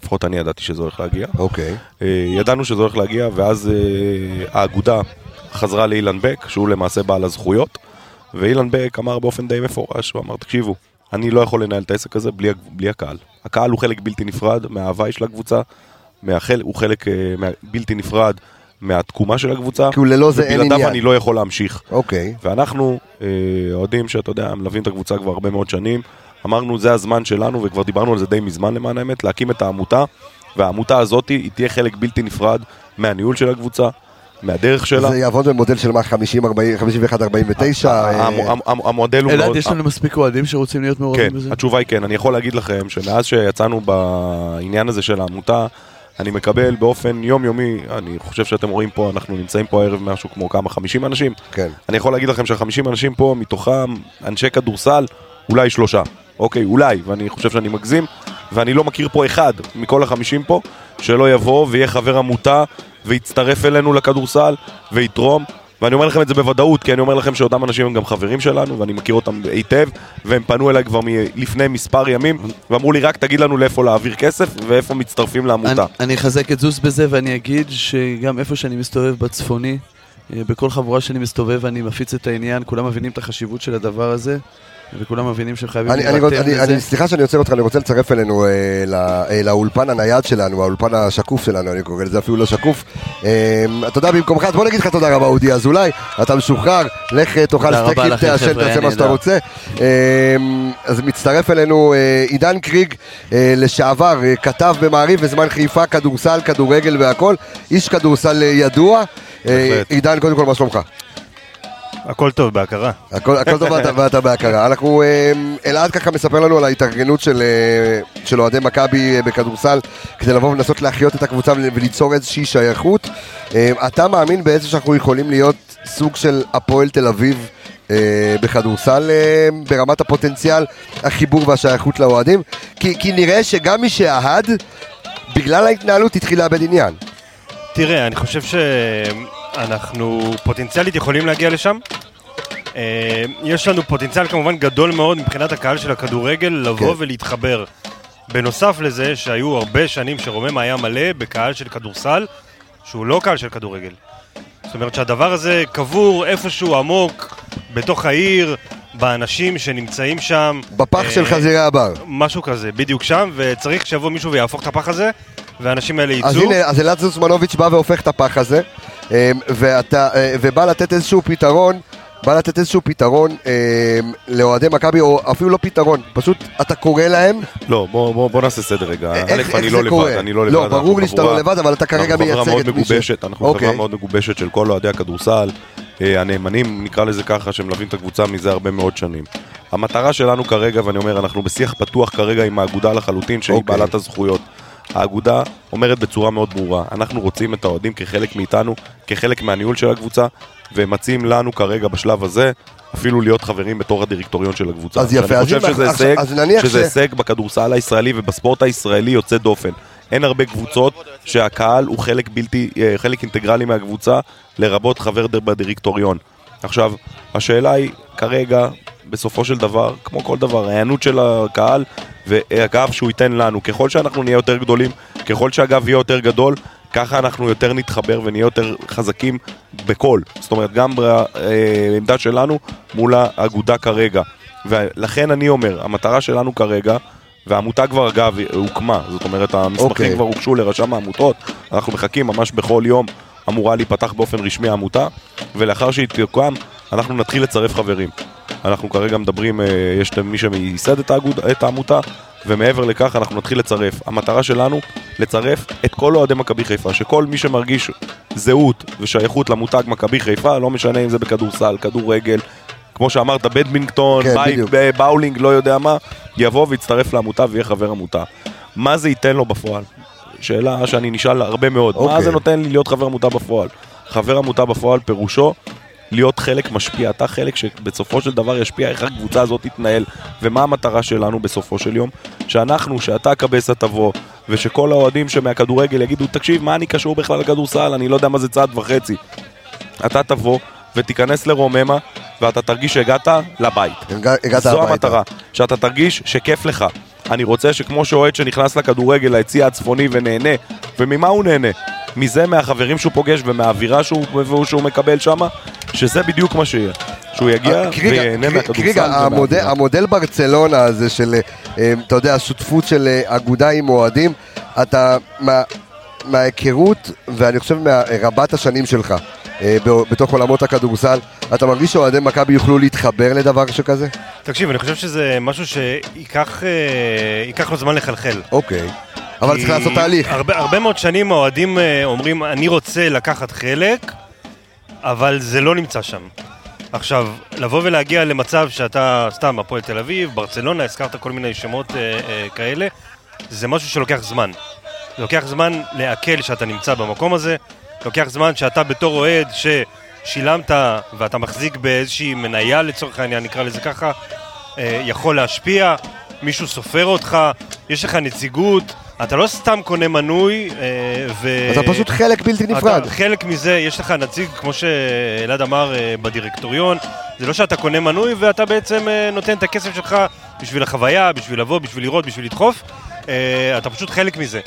לפחות אני ידעתי שזה הולך להגיע. אוקיי. אה, ידענו שזה הולך להגיע, ואז אה, האגודה חזרה לאילן בק, שהוא למעשה בעל הזכויות, ואילן בק אמר באופן די מפורש, הוא אמר, תקשיבו, אני לא יכול לנהל את העסק הזה בלי, בלי הקהל. הקהל הוא חלק בלתי נפרד מההוואי של הקבוצה, מהחל, הוא חלק אה, מה, בלתי נפרד מהתקומה של הקבוצה, כי הוא ללא זה אין ובלעדיו עניין. אני לא יכול להמשיך. אוקיי. ואנחנו, אה, אוהדים שאתה יודע, מלווים את הקבוצה כבר הרבה מאוד שנים, אמרנו זה הזמן שלנו, וכבר דיברנו על זה די מזמן למען האמת, להקים את העמותה, והעמותה הזאת היא תהיה חלק בלתי נפרד מהניהול של הקבוצה, מהדרך שלה. זה יעבוד במודל של מה, 50, 40, 51, 49? אה, המ- המ- המ- המודל הוא אלעד, מאוד... יש לנו מספיק אוהדים שרוצים להיות מעורבים כן, בזה? התשובה היא כן. אני יכול להגיד לכם שמאז שיצאנו בעניין הזה של העמותה, אני מקבל באופן יומיומי, אני חושב שאתם רואים פה, אנחנו נמצאים פה הערב משהו כמו כמה, 50 אנשים. כן. אני יכול להגיד לכם שהחמישים אנשים פה, מתוכם אנשי כדורסל, אולי שלושה. אוקיי, אולי, ואני חושב שאני מגזים, ואני לא מכיר פה אחד מכל החמישים פה, שלא יבוא ויהיה חבר עמותה ויצטרף אלינו לכדורסל ויתרום. ואני אומר לכם את זה בוודאות, כי אני אומר לכם שאותם אנשים הם גם חברים שלנו, ואני מכיר אותם היטב, והם פנו אליי כבר לפני מספר ימים, ואמרו לי רק תגיד לנו לאיפה להעביר כסף ואיפה מצטרפים לעמותה. אני אחזק את זוס בזה ואני אגיד שגם איפה שאני מסתובב בצפוני, אה, בכל חבורה שאני מסתובב אני מפיץ את העניין, כולם מבינים את החשיבות של הדבר הזה, וכולם מבינים שחייבים להירתם לזה. אני, סליחה שאני עוצר אותך, אני רוצה לצרף אלינו אה, לא, אה, לאולפן הנייד שלנו, האולפן השקוף שלנו, אני קורא לזה אפילו לא שקוף. אה, אתה יודע, במקומך, אז בוא נגיד לך תודה רבה, אודי אזולאי, אתה משוחרר, לך אה, תאכל תודה סטייקים, תעשן, תעשה מה שאתה. רוצה. אה, אז מצטרף אלינו אה, עידן קריג, אה, לשעבר, אה, כתב במעריב בזמן חיפה, כדורסל, כדורגל והכל, איש כדורסל אה, ידוע. אה. עידן, קודם כל, מה שלומך? הכל טוב, בהכרה. הכל, הכל טוב ואתה, ואתה בהכרה. אנחנו, אה, אלעד ככה מספר לנו על ההתארגנות של, אה, של אוהדי מכבי אה, בכדורסל כדי לבוא ולנסות להחיות את הקבוצה ול- וליצור איזושהי שייכות. אה, אתה מאמין בעצם שאנחנו יכולים להיות סוג של הפועל תל אביב אה, בכדורסל ברמת הפוטנציאל, החיבור והשייכות לאוהדים? כי, כי נראה שגם מי שאהד, בגלל ההתנהלות התחיל לאבד עניין. תראה, אני חושב שאנחנו פוטנציאלית יכולים להגיע לשם. אה, יש לנו פוטנציאל כמובן גדול מאוד מבחינת הקהל של הכדורגל לבוא כן. ולהתחבר. בנוסף לזה שהיו הרבה שנים שרומם היה מלא בקהל של כדורסל שהוא לא קהל של כדורגל. זאת אומרת שהדבר הזה קבור איפשהו עמוק בתוך העיר, באנשים שנמצאים שם. בפח אה, של חזירי הבר. משהו כזה, בדיוק שם, וצריך שיבוא מישהו ויהפוך את הפח הזה, והאנשים האלה יצאו. אז הנה, אז אלעד זוסמנוביץ' בא והופך את הפח הזה, ואתה, אה, ובא לתת איזשהו פתרון, בא לתת איזשהו פתרון אה, לאוהדי מכבי, או אפילו לא פתרון, פשוט אתה קורא להם, לא, בוא, בוא, בוא נעשה סדר רגע. איך, א', איך אני לא לבד? אני לא לבד. לא, אנחנו ברור לי שאתה לא לבד, אבל אתה כרגע אנחנו חברה מייצג מאוד את מי ש... מגובשת, אנחנו אוקיי. חברה מאוד מגובשת של כל אוהדי הכדורסל, אה, הנאמנים, נקרא לזה ככה, שמלווים את הקבוצה מזה הרבה מאוד שנים. המטרה שלנו כרגע, ואני אומר, אנחנו בשיח פתוח כרגע עם האגודה לחלוטין, שהיא אוקיי. בעלת הזכויות. האגודה אומרת בצורה מאוד ברורה, אנחנו רוצים את האוהדים כחלק מאיתנו, כחלק מהניהול של הקבוצה, ומציעים לנו כרגע בשלב הזה אפילו להיות חברים בתור הדירקטוריון של הקבוצה. אז יפה, אז חושב אם- שזה הישג, שזה ש- הישג בכדורסל הישראלי ובספורט הישראלי יוצא דופן. אין הרבה קבוצות שהקהל הוא חלק בלתי, אה, חלק אינטגרלי מהקבוצה, לרבות חבר בדירקטוריון. עכשיו, השאלה היא, כרגע, בסופו של דבר, כמו כל דבר, ההיענות של הקהל והגב שהוא ייתן לנו. ככל שאנחנו נהיה יותר גדולים, ככל שהגב יהיה יותר גדול, ככה אנחנו יותר נתחבר ונהיה יותר חזקים בכל. זאת אומרת, גם בעמדה שלנו מול האגודה כרגע. ולכן אני אומר, המטרה שלנו כרגע, והעמותה כבר אגב הוקמה, זאת אומרת המסמכים אוקיי. כבר הוגשו לרשם העמותות, אנחנו מחכים ממש בכל יום אמורה להיפתח באופן רשמי העמותה, ולאחר שהיא תוקם, אנחנו נתחיל לצרף חברים. אנחנו כרגע מדברים, אה, יש מי שייסד את, האגוד, את העמותה, ומעבר לכך אנחנו נתחיל לצרף. המטרה שלנו, לצרף את כל אוהדי מכבי חיפה, שכל מי שמרגיש זהות ושייכות למותג מכבי חיפה, לא משנה אם זה בכדורסל, כדורגל, כמו שאמרת, בדמינגטון, כן, בי- בדיוק. ב- באולינג, לא יודע מה, יבוא ויצטרף לעמותה ויהיה חבר עמותה. מה זה ייתן לו בפועל? שאלה שאני נשאל הרבה מאוד. מה אוקיי. זה נותן לי להיות חבר עמותה בפועל? חבר עמותה בפועל פירושו להיות חלק משפיע. אתה חלק שבסופו של דבר ישפיע איך הקבוצה הזאת תתנהל. ומה המטרה שלנו בסופו של יום? שאנחנו, שאתה קבסה תבוא, ושכל האוהדים שמהכדורגל יגידו, תקשיב, מה אני קשור בכלל לכדורסל? אני לא יודע מה זה צעד וחצי. אתה תבוא ותיכנס לרוממה, ואתה תרגיש שהגעת לבית. הגע- הגעת זו הביתה. המטרה, שאתה תרגיש שכיף לך. אני רוצה שכמו שאוהד שנכנס לכדורגל ליציע הצפוני ונהנה, וממה הוא נהנה? מזה מהחברים שהוא פוגש ומהאווירה שהוא, שהוא מקבל שמה, שזה בדיוק מה שיהיה. שהוא יגיע אה, קריגה, מהכדורסל. קריגה, המודל. המודל ברצלונה הזה של, אה, אתה יודע, השותפות של אה, אגודה עם אוהדים, אתה, מה, מההיכרות, ואני חושב מרבת השנים שלך, ב- בתוך עולמות הכדורסל, אתה מרגיש שאוהדי מכבי יוכלו להתחבר לדבר שכזה? תקשיב, אני חושב שזה משהו שייקח ייקח לו זמן לחלחל. אוקיי. אבל צריך לעשות תהליך. הרבה, הרבה מאוד שנים האוהדים אה, אומרים, אני רוצה לקחת חלק, אבל זה לא נמצא שם. עכשיו, לבוא ולהגיע למצב שאתה, סתם, הפועל תל אביב, ברצלונה, הזכרת כל מיני שמות אה, אה, כאלה, זה משהו שלוקח זמן. לוקח זמן לעכל שאתה נמצא במקום הזה, לוקח זמן שאתה בתור אוהד ששילמת ואתה מחזיק באיזושהי מניה לצורך העניין, נקרא לזה ככה, אה, יכול להשפיע, מישהו סופר אותך, יש לך נציגות, אתה לא סתם קונה מנוי, אה, ו... אתה פשוט חלק בלתי נפרד. אתה חלק מזה, יש לך נציג, כמו שאלעד אמר, אה, בדירקטוריון, זה לא שאתה קונה מנוי ואתה בעצם אה, נותן את הכסף שלך בשביל החוויה, בשביל לבוא, בשביל לראות, בשביל לדחוף, אתה פשוט חלק מזה.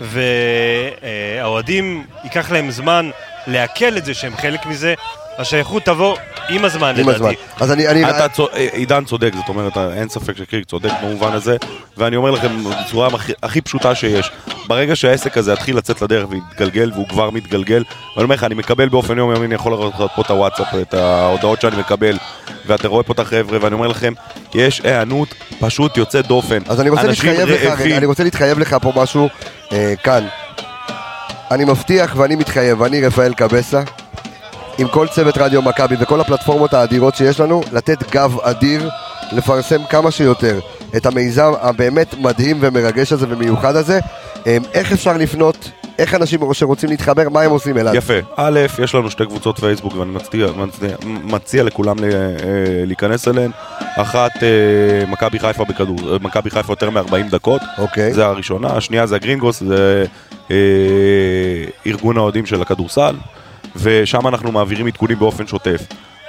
והאוהדים, ייקח להם זמן לעכל את זה שהם חלק מזה, השייכות תבוא עם הזמן עם הזמן. לדעתי. אז אני... אני אתה צו- עידן צודק, זאת אומרת, אין ספק שקריק צודק במובן הזה, ואני אומר לכם בצורה הכי- הכי פשוטה שיש, ברגע שהעסק הזה יתחיל לצאת לדרך ויתגלגל, והוא כבר מתגלגל, ואני אומר לך, אני מקבל באופן יומיומי, אני יכול לראות פה את הוואטסאפ, את ההודעות שאני מקבל, ואתה רואה פה את החבר'ה, ואני אומר לכם, יש היענות פשוט יוצאת דופן. אז אני רוצה להתחייב לך, רעבים. רגע, אני רוצה להתחייב לך פה משהו אה, כאן. אני מבטיח ואני מתחייב, אני רפאל קבסה, עם כל צוות רדיו מכבי וכל הפלטפורמות האדירות שיש לנו, לתת גב אדיר, לפרסם כמה שיותר את המיזם הבאמת מדהים ומרגש הזה ומיוחד הזה. אה, איך אפשר לפנות, איך אנשים שרוצים להתחבר, מה הם עושים אלעד? יפה. א', יש לנו שתי קבוצות פייסבוק ואני מציע, מציע, מציע לכולם אה, להיכנס אליהן. אחת, אה, מכבי חיפה בכדור, אה, מכבי חיפה יותר מ-40 דקות. אוקיי. זה הראשונה. השנייה זה הגרינגוס, זה אה, ארגון האוהדים של הכדורסל, ושם אנחנו מעבירים עדכונים באופן שוטף.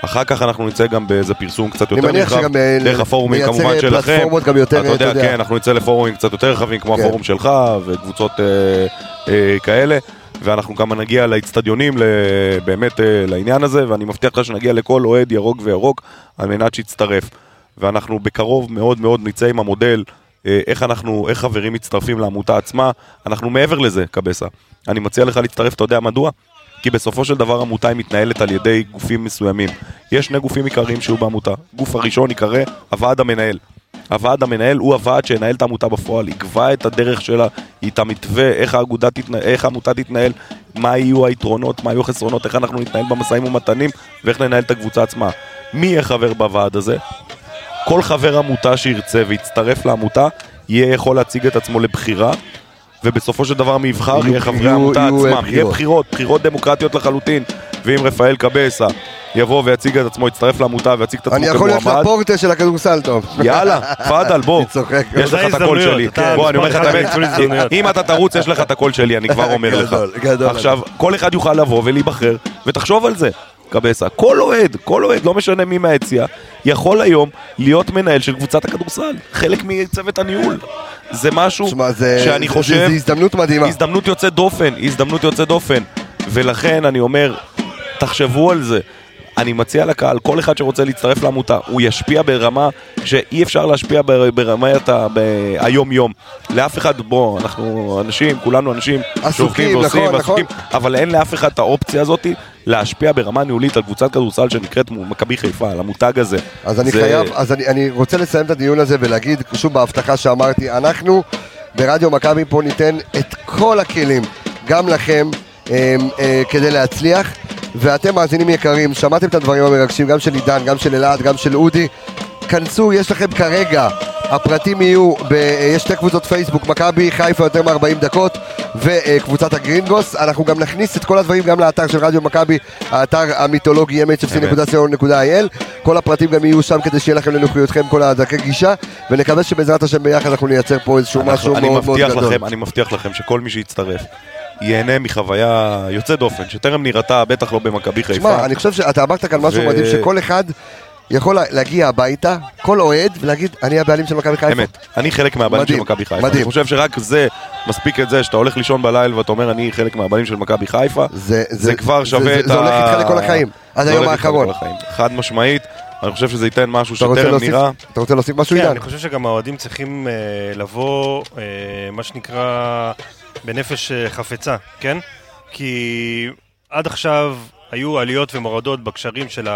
אחר כך אנחנו נצא גם באיזה פרסום קצת יותר שגם, אה, דרך הפורומים כמובן שלכם. פלטפורמות גם יותר, אתה יודע, אתה יודע. כן, אנחנו נצא לפורומים קצת יותר רחבים, כמו כן. הפורום שלך, וקבוצות אה, אה, כאלה, ואנחנו גם נגיע לאצטדיונים, באמת אה, לעניין הזה, ואני מבטיח לך שנגיע לכל אוהד ירוק וירוק, על מנת שיצטרף. ואנחנו בקרוב מאוד מאוד נצא עם המודל, אה, איך אנחנו, איך חברים מצטרפים לעמותה עצמה, אנחנו מעבר לזה, קבסה. אני מציע לך להצטרף, אתה יודע מדוע? כי בסופו של דבר עמותה היא מתנהלת על ידי גופים מסוימים. יש שני גופים עיקריים שיהיו בעמותה. גוף הראשון ייקרא הוועד המנהל. הוועד המנהל הוא הוועד שינהל את העמותה בפועל, יקבע את הדרך שלה, את המתווה, איך האגודה תתנהל, איך העמותה תתנהל, מה יהיו היתרונות, מה יהיו החסרונות, איך אנחנו נתנהל במשאים ומתנים ואיך ננהל את הקבוצה עצמה. מי יהיה חבר בוועד הזה? כל חבר עמותה שירצה ויצטרף לעמותה, יהיה יכול להציג את עצמו לבחירה ובסופו של דבר מי יבחר יהיה חברי העמותה עצמם. יהיה בחירות. בחירות, דמוקרטיות לחלוטין. ואם רפאל קבסה יבוא ויציג את עצמו, יצטרף לעמותה ויציג את עצמו אני יכול להיות כמועמד, לפורטה של הכדורסל, טוב. יאללה, תפאדל, בוא. אני צוחק. יש לך את הקול שלי. בוא, אני אומר לך את האמת. אם אתה תרוץ, יש לך את הקול שלי, אני כבר אומר לך. גדול, גדול. עכשיו, כל אחד יוכל לבוא ולהיבחר, ותחשוב על זה. קבסה, כל אוהד, כל אוהד, לא משנה מי מהיציע, יכול היום להיות מנהל של קבוצת הכדורסל, חלק מצוות הניהול. זה משהו תשמע, זה- שאני זה- חושב, זה הזדמנות מדהימה. הזדמנות יוצאת דופן, הזדמנות יוצאת דופן. ולכן אני אומר, תחשבו על זה. אני מציע לקהל, כל אחד שרוצה להצטרף לעמותה, הוא ישפיע ברמה שאי אפשר להשפיע בר- ברמת ה- היום-יום. לאף אחד, בוא, אנחנו אנשים, כולנו אנשים עסוקים, שעובדים ועושים, נכון, עסוקים, אבל אין לאף אחד את האופציה הזאת להשפיע ברמה ניהולית על קבוצת כדורסל שנקראת מכבי חיפה, על המותג הזה. אז אני זה- חייב, אז אני, אני רוצה לסיים את הדיון הזה ולהגיד, שוב בהבטחה שאמרתי, אנחנו ברדיו מכבי פה ניתן את כל הכלים, גם לכם, אה, אה, כדי להצליח. ואתם מאזינים יקרים, שמעתם את הדברים המרגשים, גם של עידן, גם של אלעד, גם של אודי. כנסו, יש לכם כרגע, הפרטים יהיו, ב, אה, יש שתי קבוצות פייסבוק, מכבי חיפה יותר מ-40 דקות וקבוצת הגרינגוס. אנחנו גם נכניס את כל הדברים גם לאתר של רדיו מכבי, האתר המיתולוגי mhfc.co.il. כל הפרטים גם יהיו שם כדי שיהיה לכם לנוחיותכם כל הדרכי גישה, ונקווה שבעזרת השם ביחד אנחנו נייצר פה איזשהו אנחנו- משהו מאוד מאוד מבטיח גדול. לכם, אני מבטיח לכם שכל מי שיצטרף ייהנה מחוויה יוצאת דופן, שטרם נראתה, בטח לא במכבי חיפה. תשמע, אני חושב שאתה אמרת כאן משהו ו- מדהים, שכל אחד יכול לה- להגיע הביתה, כל אוהד, ולהגיד, אני הבעלים של מכבי חיפה. אמת, אני חלק מהבעלים של מכבי חיפה. מדהים. אני חושב שרק זה, מספיק את זה, שאתה הולך לישון בלילה ואתה אומר, אני חלק מהבעלים של מכבי חיפה, זה, זה כבר שווה זה, את ה... זה הולך איתך לכל החיים, עד זה היום האחרון. לכל החיים. חד משמעית, אני חושב שזה ייתן משהו שטרם להוסיף- נראה. אתה רוצה להוסיף משהו, כן, עידן? אני חושב שגם האוהדים צריכים אה, לבוא, אה, מה שנקרא, בנפש אה, חפצה, כן? כי עד עכשיו היו עליות ומורדות בקשרים של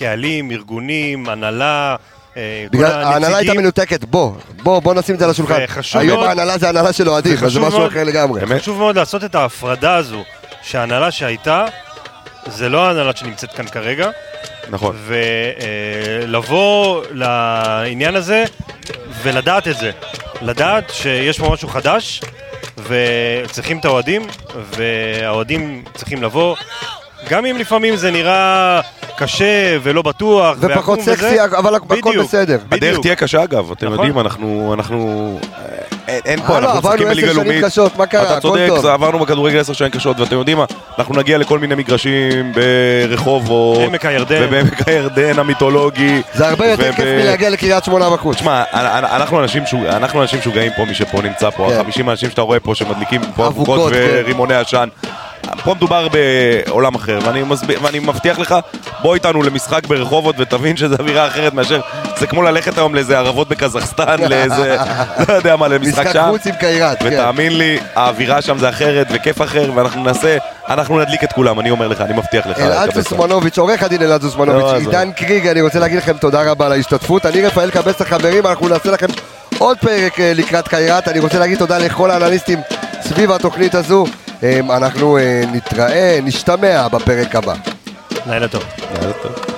הקהלים, ארגונים, הנהלה, אה, בגלל, ההנהלה הייתה. מנותקת, בוא, בוא, בוא נשים את זה על השולחן. היום מאוד- ההנהלה זה הנהלה של אוהדים, אז זה משהו מאוד- אחר לגמרי. חשוב מאוד לעשות את ההפרדה הזו, שההנהלה שהייתה, זה לא ההנהלה שנמצאת כאן כרגע, נכון. ולבוא לעניין הזה ולדעת את זה. לדעת שיש פה משהו חדש, וצריכים את האוהדים, והאוהדים צריכים לבוא. גם אם לפעמים זה נראה קשה ולא בטוח, ופחות סקסי, אבל הכל בדיוק. בסדר. הדרך בדיוק. תהיה קשה אגב, אתם נכון. יודעים, אנחנו, אנחנו, אה, אין- אין פה, הלו, אנחנו עברנו משחקים עשר בליגה שנים לאומית. קשות, מה קרה? אתה צודק, עברנו בכדורגל עשר שנים קשות, ואתם יודעים מה, אנחנו נגיע לכל מיני מגרשים ברחובות, עמק הירדן. ובעמק הירדן המיתולוגי. זה הרבה יותר כיף מלהגיע לקריית שמונה בחוץ. תשמע, אנחנו אנשים אנחנו משוגעים פה, מי שפה נמצא פה, כן. ה-50 אנשים שאתה רואה פה שמדליקים פה אבוקות, אבוקות כן. ורימוני עשן. פה מדובר בעולם אחר, ואני, מסביר, ואני מבטיח לך, בוא איתנו למשחק ברחובות ותבין שזו אווירה אחרת מאשר, זה כמו ללכת היום לאיזה ערבות בקזחסטן, לאיזה, לא יודע מה, למשחק משחק שם. חוץ עם קיירת, כן. ותאמין לי, האווירה שם זה אחרת וכיף אחר, ואנחנו נעשה, אנחנו נדליק את כולם, אני אומר לך, אני מבטיח לך. אלעד. זוסמנוביץ', עורך הדין אלעד זוסמנוביץ'. עידן קריג, אני רוצה להגיד לכם תודה רבה על ההשתתפות. אני רפאל קבס החברים, אנחנו נעשה לכם עוד פרק אה, לקראת קיירת. אני רוצה להגיד תודה לכל האנליסטים סביב התוכנית הזו. אה, אנחנו אה, נתראה, נשתמע בפרק הבא. לילה טוב. לילה טוב.